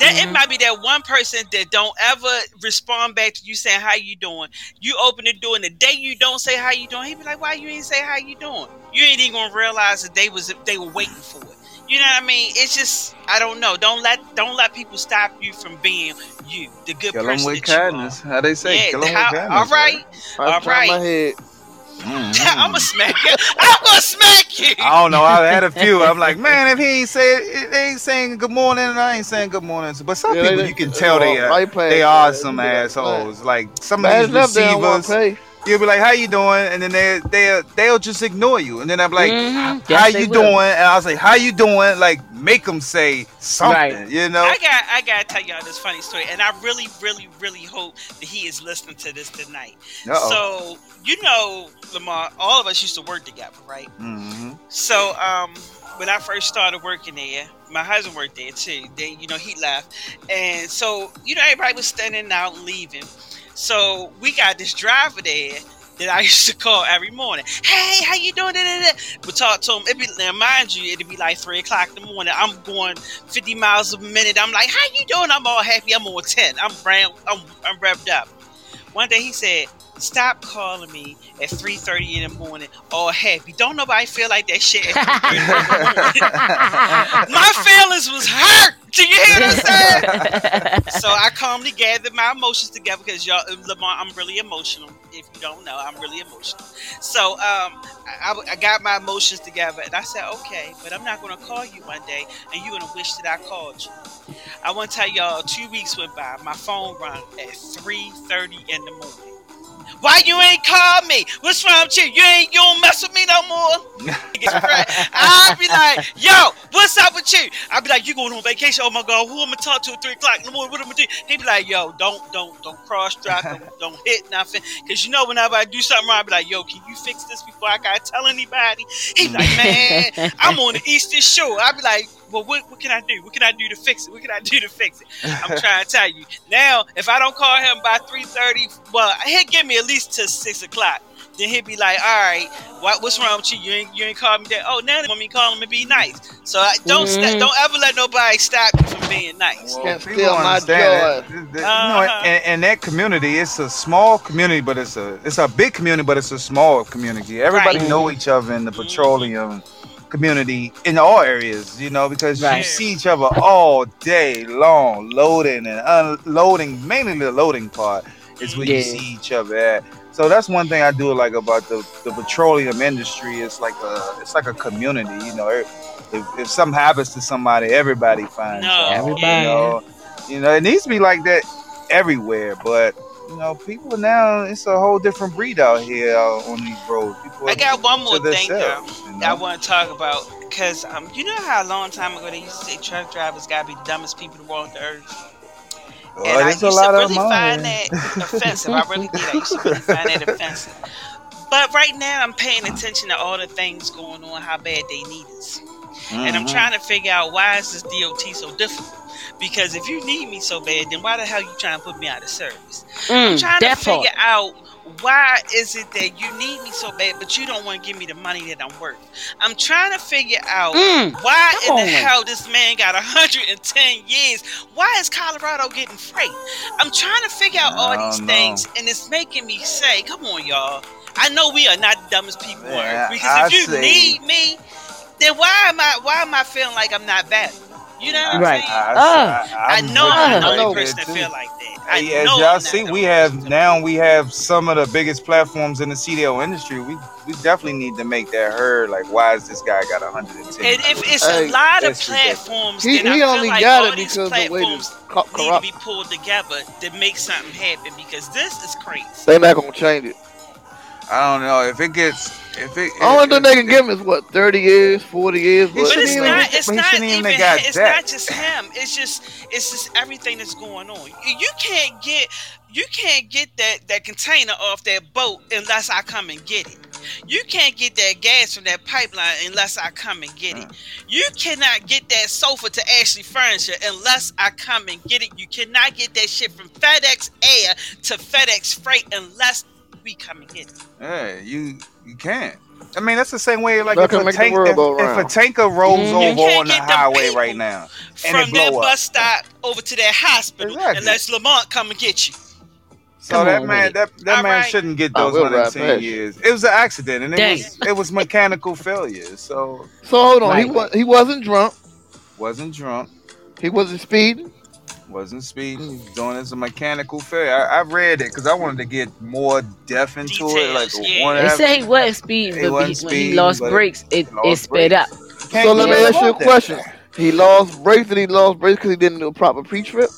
[SPEAKER 4] that it
[SPEAKER 2] Mhm.
[SPEAKER 4] might be that one person that don't ever respond back to you saying how you doing. You open the door, and the day you don't say how you doing, he be like, "Why you ain't say how you doing?" You ain't even gonna realize that they was they were waiting for it. You know what I mean? It's just I don't know. Don't let don't let people stop you from being you, the good
[SPEAKER 1] Kill them
[SPEAKER 4] person
[SPEAKER 1] with
[SPEAKER 4] that you are.
[SPEAKER 1] kindness. How they say?
[SPEAKER 4] Yeah,
[SPEAKER 1] Kill them
[SPEAKER 4] how-
[SPEAKER 1] with kindness.
[SPEAKER 4] all right.
[SPEAKER 3] I
[SPEAKER 4] All
[SPEAKER 3] try my
[SPEAKER 4] right.
[SPEAKER 3] head.
[SPEAKER 1] Mhm.
[SPEAKER 4] I'm gonna smack you. I'm gonna smack you.
[SPEAKER 1] I don't know. I had a few. (laughs) I'm like, man, if he ain't say they ain't saying good morning, and I ain't saying good morning. But some
[SPEAKER 3] Yeah,
[SPEAKER 1] people
[SPEAKER 3] they-
[SPEAKER 1] you can tell they are,
[SPEAKER 3] right
[SPEAKER 1] they are some assholes. Like some of these
[SPEAKER 3] enough they don't want
[SPEAKER 1] receivers,
[SPEAKER 3] to pay.
[SPEAKER 1] You'll be like, "How you doing?" And then they they they'll just ignore you. And then I'm like,
[SPEAKER 2] Mhm.
[SPEAKER 1] "How
[SPEAKER 2] Yes, they
[SPEAKER 1] you
[SPEAKER 2] will.
[SPEAKER 1] doing?" And I was like, "How you doing?" Like make them say something.
[SPEAKER 2] Right.
[SPEAKER 1] You know?
[SPEAKER 4] I got I gotta tell y'all this funny story, and I really, really, really hope that he is listening to this tonight.
[SPEAKER 1] Uh-oh.
[SPEAKER 4] So you know, Lamar, all of us used to work together, right?
[SPEAKER 1] Mhm.
[SPEAKER 4] So um, when I first started working there, my husband worked there too. Then you know he left, and so you know everybody was standing out leaving. So we got this driver there that I (laughs) used to call every morning. Hey, how you doing? But talk to him. It'd be now, mind you, it'd be like three o'clock in the morning. I'm going 50 miles a minute. I'm like, how you doing? I'm all happy. I'm on 10. I'm brown. I'm, I'm revved up. One day he said, "Stop calling me at 3:30 in the morning, all happy. Don't nobody feel like that shit at 3:30 in the morning." (laughs) (laughs) My feelings was hurt. Do you hear what I'm saying? (laughs) so I calmly gathered my emotions together because y'all, Lamar, I'm really emotional. If you don't know, I'm really emotional. So um, I, I got my emotions together and I said, okay, but I'm not going to call you one day and you're going to wish that I called you. I want to tell y'all, two weeks went by. My phone rang at 3.30 in the morning. Why you ain't called me? What's wrong with you? You ain't you don't mess with me no more. (laughs) I'd be like, yo, what's up with you? I'd be like, you going on vacation? Oh my god, who am I talk to at three o'clock in the morning? What am I do? He'd be like, yo, don't don't don't cross drop, don't, (laughs) don't hit nothing. Cause you know whenever I do something wrong, I'd be like, yo, can you fix this before I gotta tell anybody? He'd be like, man, (laughs) I'm on the Eastern Shore. I'd be like, well, what, what can I do? What can I do to fix it? What can I do to fix it? I'm trying to tell you. Now, if I don't call him by 3.30, well, he'll give me at least to 6 o'clock. Then he'll be like, all right, what, what's wrong with you? You ain't, you ain't called me that. Oh, now they want me to call him and be nice. So I, don't sta-
[SPEAKER 2] Mhm.
[SPEAKER 4] don't ever let nobody stop you from being nice.
[SPEAKER 3] Can't
[SPEAKER 1] people
[SPEAKER 3] my
[SPEAKER 1] understand
[SPEAKER 3] joy.
[SPEAKER 1] that- that-
[SPEAKER 4] Uh-huh.
[SPEAKER 1] You know, and, and that community, it's a small community, but it's a it's a big community, but it's a small community. Everybody
[SPEAKER 2] Right.
[SPEAKER 1] know each other in the petroleum community in all areas, you know, because you see each other all day long, loading and unloading. Mainly the loading part is where you see each other at. So that's one thing I do like about the, the petroleum industry. It's like a it's like a community, you know. If, if something happens to somebody, everybody finds
[SPEAKER 4] No,
[SPEAKER 1] out.
[SPEAKER 2] Everybody.
[SPEAKER 1] You know, you know, it needs to be like that everywhere, but you know, people now it's a whole different breed out here on these roads. People
[SPEAKER 4] I got one more thing, though.
[SPEAKER 1] you
[SPEAKER 4] that I want to talk about because um, you know how a long time ago they used to say truck drivers gotta be the dumbest people to walk the earth.
[SPEAKER 1] Well,
[SPEAKER 4] and I used
[SPEAKER 1] a
[SPEAKER 4] to
[SPEAKER 1] lot of
[SPEAKER 4] really find that (laughs) offensive. I really did. I used to really find that offensive. But right now, I'm paying attention to all the things going on, how bad they need us, and I'm
[SPEAKER 1] Mhm.
[SPEAKER 4] trying to figure out why is this DOT so difficult. Because if you need me so bad, then why the hell you trying to put me out of service? I'm
[SPEAKER 2] Mm,
[SPEAKER 4] trying to
[SPEAKER 2] that part.
[SPEAKER 4] figure out why is it that you need me so bad, but you don't want to give me the money that I'm worth. I'm trying to figure out
[SPEAKER 2] Mm,
[SPEAKER 4] why
[SPEAKER 2] come
[SPEAKER 4] in the
[SPEAKER 2] on.
[SPEAKER 4] hell this man got 110 years. Why is Colorado getting freight? I'm trying to figure out all these
[SPEAKER 1] don't
[SPEAKER 4] things, and it's making me say, "Come on, y'all." I know we are not the dumbest people on
[SPEAKER 1] Yeah,
[SPEAKER 4] earth because
[SPEAKER 1] I
[SPEAKER 4] if you
[SPEAKER 1] say-
[SPEAKER 4] need me, then why am I why am I feeling like I'm not valuable? You know what I'm
[SPEAKER 2] Right.
[SPEAKER 4] saying?
[SPEAKER 1] I,
[SPEAKER 2] Ah.
[SPEAKER 4] I
[SPEAKER 1] I'm
[SPEAKER 4] know I'm the only person that
[SPEAKER 1] too.
[SPEAKER 4] feel like that. I
[SPEAKER 1] Hey, as y'all see, we have now we have some of the biggest platforms in the CDL industry. We we definitely need to make that heard. Like, why is this guy got 110?
[SPEAKER 4] And if it's
[SPEAKER 3] Hey,
[SPEAKER 4] a lot of platforms,
[SPEAKER 3] He,
[SPEAKER 4] then I
[SPEAKER 3] he
[SPEAKER 4] feel
[SPEAKER 3] only
[SPEAKER 4] like
[SPEAKER 3] got
[SPEAKER 4] all
[SPEAKER 3] it because the way
[SPEAKER 4] platforms
[SPEAKER 3] the
[SPEAKER 4] need to be pulled together to make something happen because this is crazy.
[SPEAKER 3] They not gonna change it.
[SPEAKER 1] I don't know if it gets if it.
[SPEAKER 3] Only
[SPEAKER 1] if,
[SPEAKER 3] thing they can give him is what, 30 years, 40 years. But
[SPEAKER 4] But
[SPEAKER 1] shouldn't
[SPEAKER 4] it's
[SPEAKER 1] even
[SPEAKER 4] not. It's not
[SPEAKER 1] even
[SPEAKER 4] even. It's
[SPEAKER 1] that.
[SPEAKER 4] not just him. It's just. It's just everything that's going on. You, you can't get. You can't get that that container off that boat unless I come and get it. You can't get that gas from that pipeline unless I come and get it. Mm. You cannot get that sofa to Ashley Furniture unless I come and get it. You cannot get that shit from FedEx Air to FedEx Freight unless we come and get it.
[SPEAKER 1] yeah, you you can't. I mean, that's the same way. Like if a,
[SPEAKER 3] make
[SPEAKER 1] tank, if, if a tanker rolls
[SPEAKER 2] Mhm.
[SPEAKER 1] Over on the
[SPEAKER 4] get
[SPEAKER 1] highway right now, and
[SPEAKER 4] From
[SPEAKER 1] it
[SPEAKER 4] that bus stop over to that hospital
[SPEAKER 1] Exactly.
[SPEAKER 4] unless Lamont come and get you.
[SPEAKER 1] So
[SPEAKER 2] Come
[SPEAKER 1] that
[SPEAKER 2] on
[SPEAKER 1] man, that that
[SPEAKER 4] All
[SPEAKER 1] man
[SPEAKER 4] right.
[SPEAKER 1] shouldn't get those
[SPEAKER 3] will ride
[SPEAKER 1] 110
[SPEAKER 3] past.
[SPEAKER 1] years. It was an accident, and it
[SPEAKER 2] Dang.
[SPEAKER 1] was it was mechanical failure. So
[SPEAKER 3] So hold on, he was he wasn't drunk.
[SPEAKER 1] wasn't drunk,
[SPEAKER 3] He wasn't speeding.
[SPEAKER 1] Wasn't speeding. Mm. Doing it as a mechanical failure. I, I read it because I wanted to get more depth into it. Like
[SPEAKER 4] yeah.
[SPEAKER 1] one
[SPEAKER 2] They
[SPEAKER 1] have-
[SPEAKER 2] say he wasn't speeding,
[SPEAKER 1] He
[SPEAKER 2] but
[SPEAKER 1] wasn't
[SPEAKER 2] he, when he lost brakes, it,
[SPEAKER 1] lost
[SPEAKER 2] it sped
[SPEAKER 1] brakes.
[SPEAKER 2] up.
[SPEAKER 1] Can't
[SPEAKER 3] So let me ask you a
[SPEAKER 1] about that.
[SPEAKER 3] question. He lost brakes and he lost brakes because he didn't do a proper pre-trip.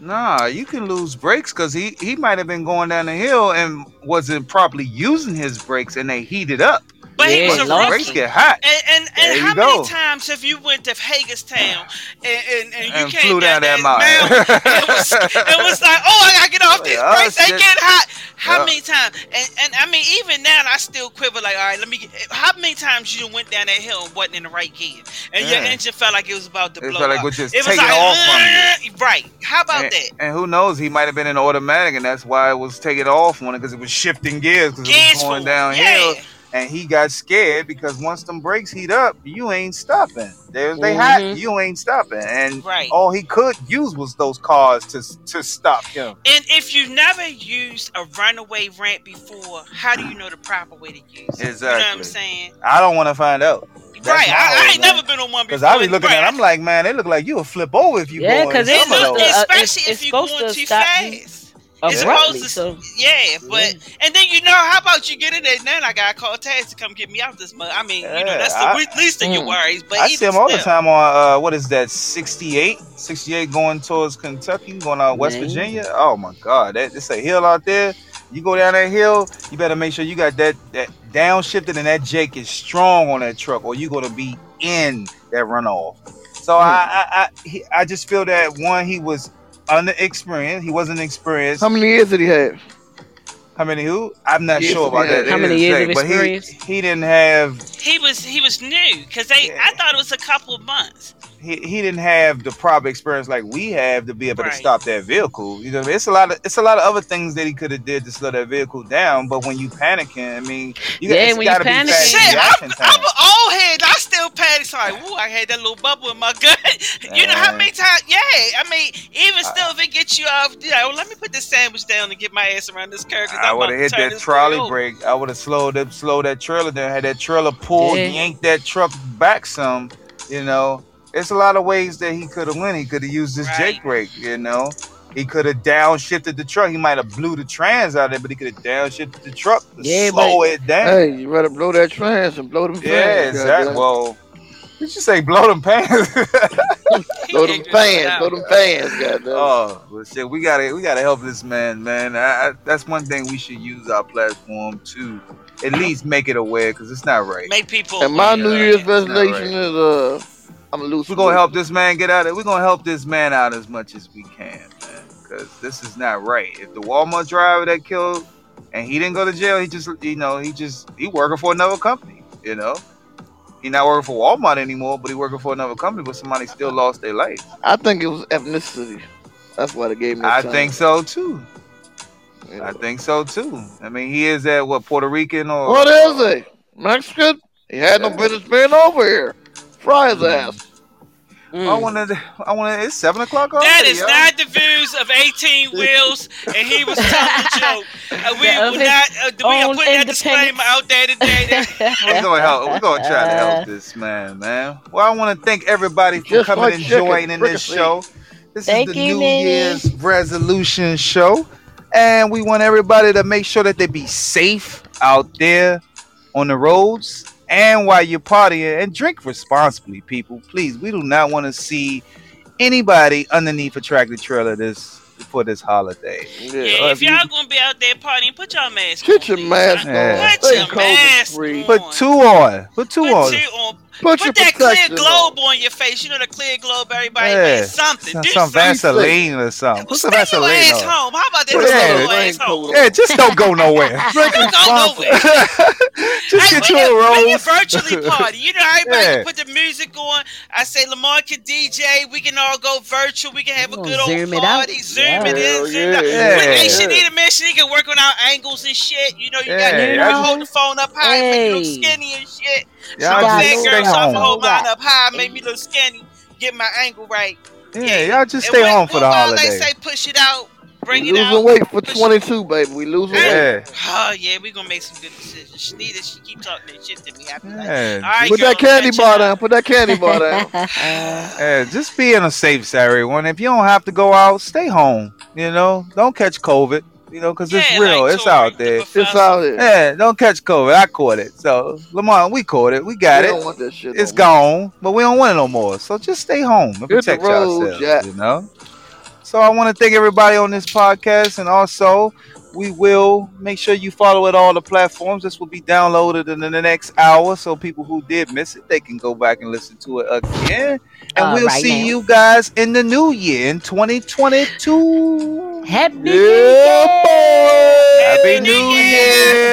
[SPEAKER 1] Nah, you can lose brakes because he he might have been going down the hill and wasn't properly using his brakes, and they heated up.
[SPEAKER 4] But he was a
[SPEAKER 2] lost
[SPEAKER 1] Brakes
[SPEAKER 4] rookie.
[SPEAKER 1] get hot.
[SPEAKER 4] And and, and
[SPEAKER 1] you
[SPEAKER 4] how
[SPEAKER 1] go.
[SPEAKER 4] many times have you went to Hagerstown and, and, and you
[SPEAKER 1] And
[SPEAKER 4] came
[SPEAKER 1] flew down that
[SPEAKER 4] mountain? it, was, it was like, oh, I gotta get off these
[SPEAKER 1] Oh,
[SPEAKER 4] brakes. They get hot. How
[SPEAKER 1] Yeah.
[SPEAKER 4] many times? And and I mean, even now, I still quiver. Like, all right, let me. Get, how many times you went down that hill and wasn't in the right gear, and your engine felt like it was about to
[SPEAKER 1] It
[SPEAKER 4] blow
[SPEAKER 1] felt like
[SPEAKER 4] up?
[SPEAKER 1] we're just
[SPEAKER 4] it was
[SPEAKER 1] taking
[SPEAKER 4] like,
[SPEAKER 1] off from you.
[SPEAKER 4] "Uh," right? How about
[SPEAKER 1] and,
[SPEAKER 4] that?
[SPEAKER 1] and who knows? He might have been in automatic, and that's why it was taking off on it because it was shifting gears because it was going downhill.
[SPEAKER 4] Yeah.
[SPEAKER 1] And he got scared because once them brakes heat up, you ain't stopping. They, they hot,
[SPEAKER 2] Mhm.
[SPEAKER 1] you ain't stopping. And
[SPEAKER 4] Right.
[SPEAKER 1] all he could use was those cars to to stop him.
[SPEAKER 4] And if you've never used a runaway ramp before, how do you know the proper way to use it? You know what I'm saying?
[SPEAKER 1] I don't want to find out. That's
[SPEAKER 4] right. I, I ain't never been on one before.
[SPEAKER 1] Because I be looking
[SPEAKER 4] right.
[SPEAKER 1] at, it, I'm like, man, they look like you will flip over if you
[SPEAKER 2] Yeah,
[SPEAKER 1] go.
[SPEAKER 2] 'cause
[SPEAKER 1] in
[SPEAKER 2] it's
[SPEAKER 1] some of those.
[SPEAKER 2] uh,
[SPEAKER 4] especially
[SPEAKER 2] it's-
[SPEAKER 4] if
[SPEAKER 2] it's
[SPEAKER 4] you're
[SPEAKER 2] supposed
[SPEAKER 4] going
[SPEAKER 2] to
[SPEAKER 4] too
[SPEAKER 2] stop
[SPEAKER 4] fast.
[SPEAKER 2] you
[SPEAKER 4] It's
[SPEAKER 2] abruptly.
[SPEAKER 4] supposed
[SPEAKER 2] So
[SPEAKER 4] to, yeah, but and then you know how about you get in there? Then I gotta call Taz to come get me out this month. I mean, you know that's the
[SPEAKER 1] I-
[SPEAKER 4] least of your
[SPEAKER 2] Mm.
[SPEAKER 4] worries. But
[SPEAKER 1] I see him all the time on uh, what is that 68 68 going towards Kentucky going out West
[SPEAKER 2] Man.
[SPEAKER 1] Virginia oh my god that it's a hill out there you go down that hill you better make sure you got that that downshifted and that Jake is strong on that truck or you're gonna be in that runoff so I I I, I just feel that one he was unexperienced he wasn't experienced
[SPEAKER 3] How many years did he have?
[SPEAKER 1] how many who I'm not
[SPEAKER 3] Years
[SPEAKER 1] sure
[SPEAKER 3] of
[SPEAKER 1] about that
[SPEAKER 3] years.
[SPEAKER 1] They
[SPEAKER 2] How many years
[SPEAKER 1] say,
[SPEAKER 2] of
[SPEAKER 1] but he
[SPEAKER 2] experience?
[SPEAKER 1] he didn't have
[SPEAKER 4] He was he was new because they
[SPEAKER 1] Yeah.
[SPEAKER 4] I thought it was a couple of months.
[SPEAKER 1] He, he didn't have the proper experience like we have to be able
[SPEAKER 4] Right.
[SPEAKER 1] to stop that vehicle. You know, what I mean? it's a lot of it's a lot of other things that he could have did to slow that vehicle down. But when you panicking, I mean, you
[SPEAKER 2] Yeah,
[SPEAKER 1] it's
[SPEAKER 2] when you
[SPEAKER 1] gotta be
[SPEAKER 2] panicking-
[SPEAKER 4] Shit,
[SPEAKER 1] reaction time.
[SPEAKER 4] I'm an old head. I still panic. So like, ooh, I had that little bubble in my gut. (laughs) you know how many times? Yeah, I mean, even still, if it gets you off, you know, let me put this sandwich down and get my ass around this curve. 'cause
[SPEAKER 1] I
[SPEAKER 4] I'm
[SPEAKER 1] would have
[SPEAKER 4] to
[SPEAKER 1] hit that trolley brake. I would have slowed that slowed that trailer down. Had that trailer pulled,
[SPEAKER 2] Yeah.
[SPEAKER 1] yanked that truck back some. You know, it's a lot of ways that he could have went. He could have used his
[SPEAKER 4] Right.
[SPEAKER 1] Jake brake. You know, he could have downshifted the truck. He might have blew the trans out of it, but he could have downshifted the truck to
[SPEAKER 2] Yeah,
[SPEAKER 1] slow it down.
[SPEAKER 3] Hey, you better blow that trans and blow them
[SPEAKER 1] Yeah,
[SPEAKER 3] fans.
[SPEAKER 1] exactly.
[SPEAKER 3] goddamn.
[SPEAKER 1] Well, did you say blow them pants?
[SPEAKER 4] He (laughs) (laughs)
[SPEAKER 3] blow them (laughs)
[SPEAKER 4] figured it
[SPEAKER 3] fans, blow them fans, goddamn.
[SPEAKER 1] oh, well, shit, we gotta we gotta help this man, man. I, I, that's one thing we should use our platform to at least make it aware because it's not right.
[SPEAKER 4] Make people.
[SPEAKER 3] and my
[SPEAKER 1] Yeah,
[SPEAKER 3] New Year's
[SPEAKER 1] it's not
[SPEAKER 3] resolution is uh I'm gonna lose.
[SPEAKER 1] We're gonna help this man get out of. We're gonna help this man out as much as we can, man. Because this is not right. If the Walmart driver that killed and he didn't go to jail, he just you know he just he working for another company. You know, he not working for Walmart anymore, but he working for another company. But somebody still lost their life.
[SPEAKER 3] I think it was ethnicity. That's why they gave him.
[SPEAKER 1] I
[SPEAKER 3] that
[SPEAKER 1] think so too.
[SPEAKER 3] you
[SPEAKER 1] I think so too. I mean, he is at what Puerto Rican or
[SPEAKER 3] What is he? Mexican? He had no business being over here. Fry his ass.
[SPEAKER 1] I
[SPEAKER 2] Mm.
[SPEAKER 1] wanted. I wanted. It's seven o'clock already.
[SPEAKER 4] That is
[SPEAKER 1] yo.
[SPEAKER 4] not the views of 18 (laughs) Wheels, and he was telling a joke. (laughs) Uh, we
[SPEAKER 2] Of
[SPEAKER 4] will not. Uh, we are
[SPEAKER 2] own
[SPEAKER 4] putting that disclaimer out there today. That (laughs)
[SPEAKER 1] We're gonna help. We're gonna try to help this man, man. Well, I want to thank everybody for
[SPEAKER 3] Just
[SPEAKER 1] coming
[SPEAKER 3] like
[SPEAKER 1] and
[SPEAKER 3] chicken,
[SPEAKER 1] joining this
[SPEAKER 3] fricassee.
[SPEAKER 1] show. This
[SPEAKER 2] Thank
[SPEAKER 1] is the
[SPEAKER 2] you,
[SPEAKER 1] New
[SPEAKER 2] Nene.
[SPEAKER 1] Year's resolution show, and we want everybody to make sure that they be safe out there on the roads and while you're partying, and drink responsibly, people. Please, we do not want to see anybody underneath a tractor trailer this for this holiday.
[SPEAKER 3] Yeah.
[SPEAKER 4] yeah, if
[SPEAKER 1] if you-
[SPEAKER 4] y'all gonna be out there partying, put your mask
[SPEAKER 3] Put
[SPEAKER 4] on.
[SPEAKER 3] your mask on.
[SPEAKER 1] Yeah.
[SPEAKER 4] Put
[SPEAKER 3] Stay
[SPEAKER 4] your mask on.
[SPEAKER 1] Put two on. Put two
[SPEAKER 4] Put
[SPEAKER 1] on.
[SPEAKER 4] two on.
[SPEAKER 3] Put,
[SPEAKER 4] Put that clear globe
[SPEAKER 3] on.
[SPEAKER 4] on your face. You know the clear globe. Everybody,
[SPEAKER 1] Yeah.
[SPEAKER 4] man, something.
[SPEAKER 1] Some, some. Vaseline or something. Put some
[SPEAKER 4] Stay your ass
[SPEAKER 1] on.
[SPEAKER 4] home. How about that?
[SPEAKER 1] Yeah.
[SPEAKER 4] Stay your ass home.
[SPEAKER 1] Yeah, just don't go nowhere. (laughs)
[SPEAKER 3] Drink
[SPEAKER 4] Don't go nowhere. (laughs)
[SPEAKER 1] just
[SPEAKER 4] Hey,
[SPEAKER 1] get
[SPEAKER 4] when
[SPEAKER 1] you a
[SPEAKER 4] you- when you
[SPEAKER 1] rose.
[SPEAKER 4] virtually (laughs) party. You know, everybody
[SPEAKER 1] Yeah.
[SPEAKER 4] can put the music on. I say Lamar can DJ. We can all go virtual. We can have a
[SPEAKER 2] We're
[SPEAKER 4] good old
[SPEAKER 2] zoom it out.
[SPEAKER 4] party. Zoom
[SPEAKER 2] Yeah.
[SPEAKER 4] it in.
[SPEAKER 3] Hell
[SPEAKER 4] Zoom it out.
[SPEAKER 3] yeah.
[SPEAKER 4] When- Hey,
[SPEAKER 1] Yeah.
[SPEAKER 4] she need a mission. He can work on our angles and shit. You know, you got
[SPEAKER 1] Yeah,
[SPEAKER 4] you
[SPEAKER 1] y'all
[SPEAKER 4] know, hold the phone up high, make me look skinny and shit.
[SPEAKER 1] Y'all
[SPEAKER 4] I'm a
[SPEAKER 2] got
[SPEAKER 4] fat girl,
[SPEAKER 1] stay
[SPEAKER 4] so I'm
[SPEAKER 1] home.
[SPEAKER 4] gonna hold mine up high, make me look skinny, get my angle right.
[SPEAKER 1] Yeah, y'all just stay
[SPEAKER 4] what-
[SPEAKER 1] home for the
[SPEAKER 4] while They say push it out, bring
[SPEAKER 3] We
[SPEAKER 4] it
[SPEAKER 3] losing
[SPEAKER 4] out.
[SPEAKER 3] weight for
[SPEAKER 4] Push-
[SPEAKER 3] 22, baby. We losing weight.
[SPEAKER 1] Yeah,
[SPEAKER 4] Oh yeah, we gonna make some good decisions. Shanita, she keep talking that shit to me. I be like, all right,
[SPEAKER 3] Put
[SPEAKER 4] girl,
[SPEAKER 3] that candy bar down. Put that candy bar down. (laughs)
[SPEAKER 1] Yeah, just be in a safe side, everyone. If you don't have to go out, stay home. You know, don't catch COVID. You know, because it's real.
[SPEAKER 4] like
[SPEAKER 1] it's
[SPEAKER 4] Tori,
[SPEAKER 1] out
[SPEAKER 4] the
[SPEAKER 1] there.
[SPEAKER 3] It's out there.
[SPEAKER 1] Yeah, don't catch COVID. I caught it. So, Lamar, we caught it. We got
[SPEAKER 3] we
[SPEAKER 1] it.
[SPEAKER 3] don't want that shit.
[SPEAKER 1] It's
[SPEAKER 3] no more.
[SPEAKER 1] gone, but we don't want it no more. So just stay home and
[SPEAKER 3] Hit the
[SPEAKER 1] protect
[SPEAKER 3] road,
[SPEAKER 1] yourselves.
[SPEAKER 3] Jack.
[SPEAKER 1] You know. So I want to thank everybody on this podcast, and also we will make sure you follow it on all the platforms. This will be downloaded in the next hour, so people who did miss it, they can go back and listen to it again. And
[SPEAKER 2] All
[SPEAKER 1] we'll
[SPEAKER 2] right
[SPEAKER 1] see
[SPEAKER 2] now.
[SPEAKER 1] you guys in the new year in 2022.
[SPEAKER 2] Happy
[SPEAKER 3] Yeah,
[SPEAKER 2] New Year!
[SPEAKER 3] boy.
[SPEAKER 1] Happy
[SPEAKER 4] New
[SPEAKER 1] New
[SPEAKER 4] Year.
[SPEAKER 1] Year.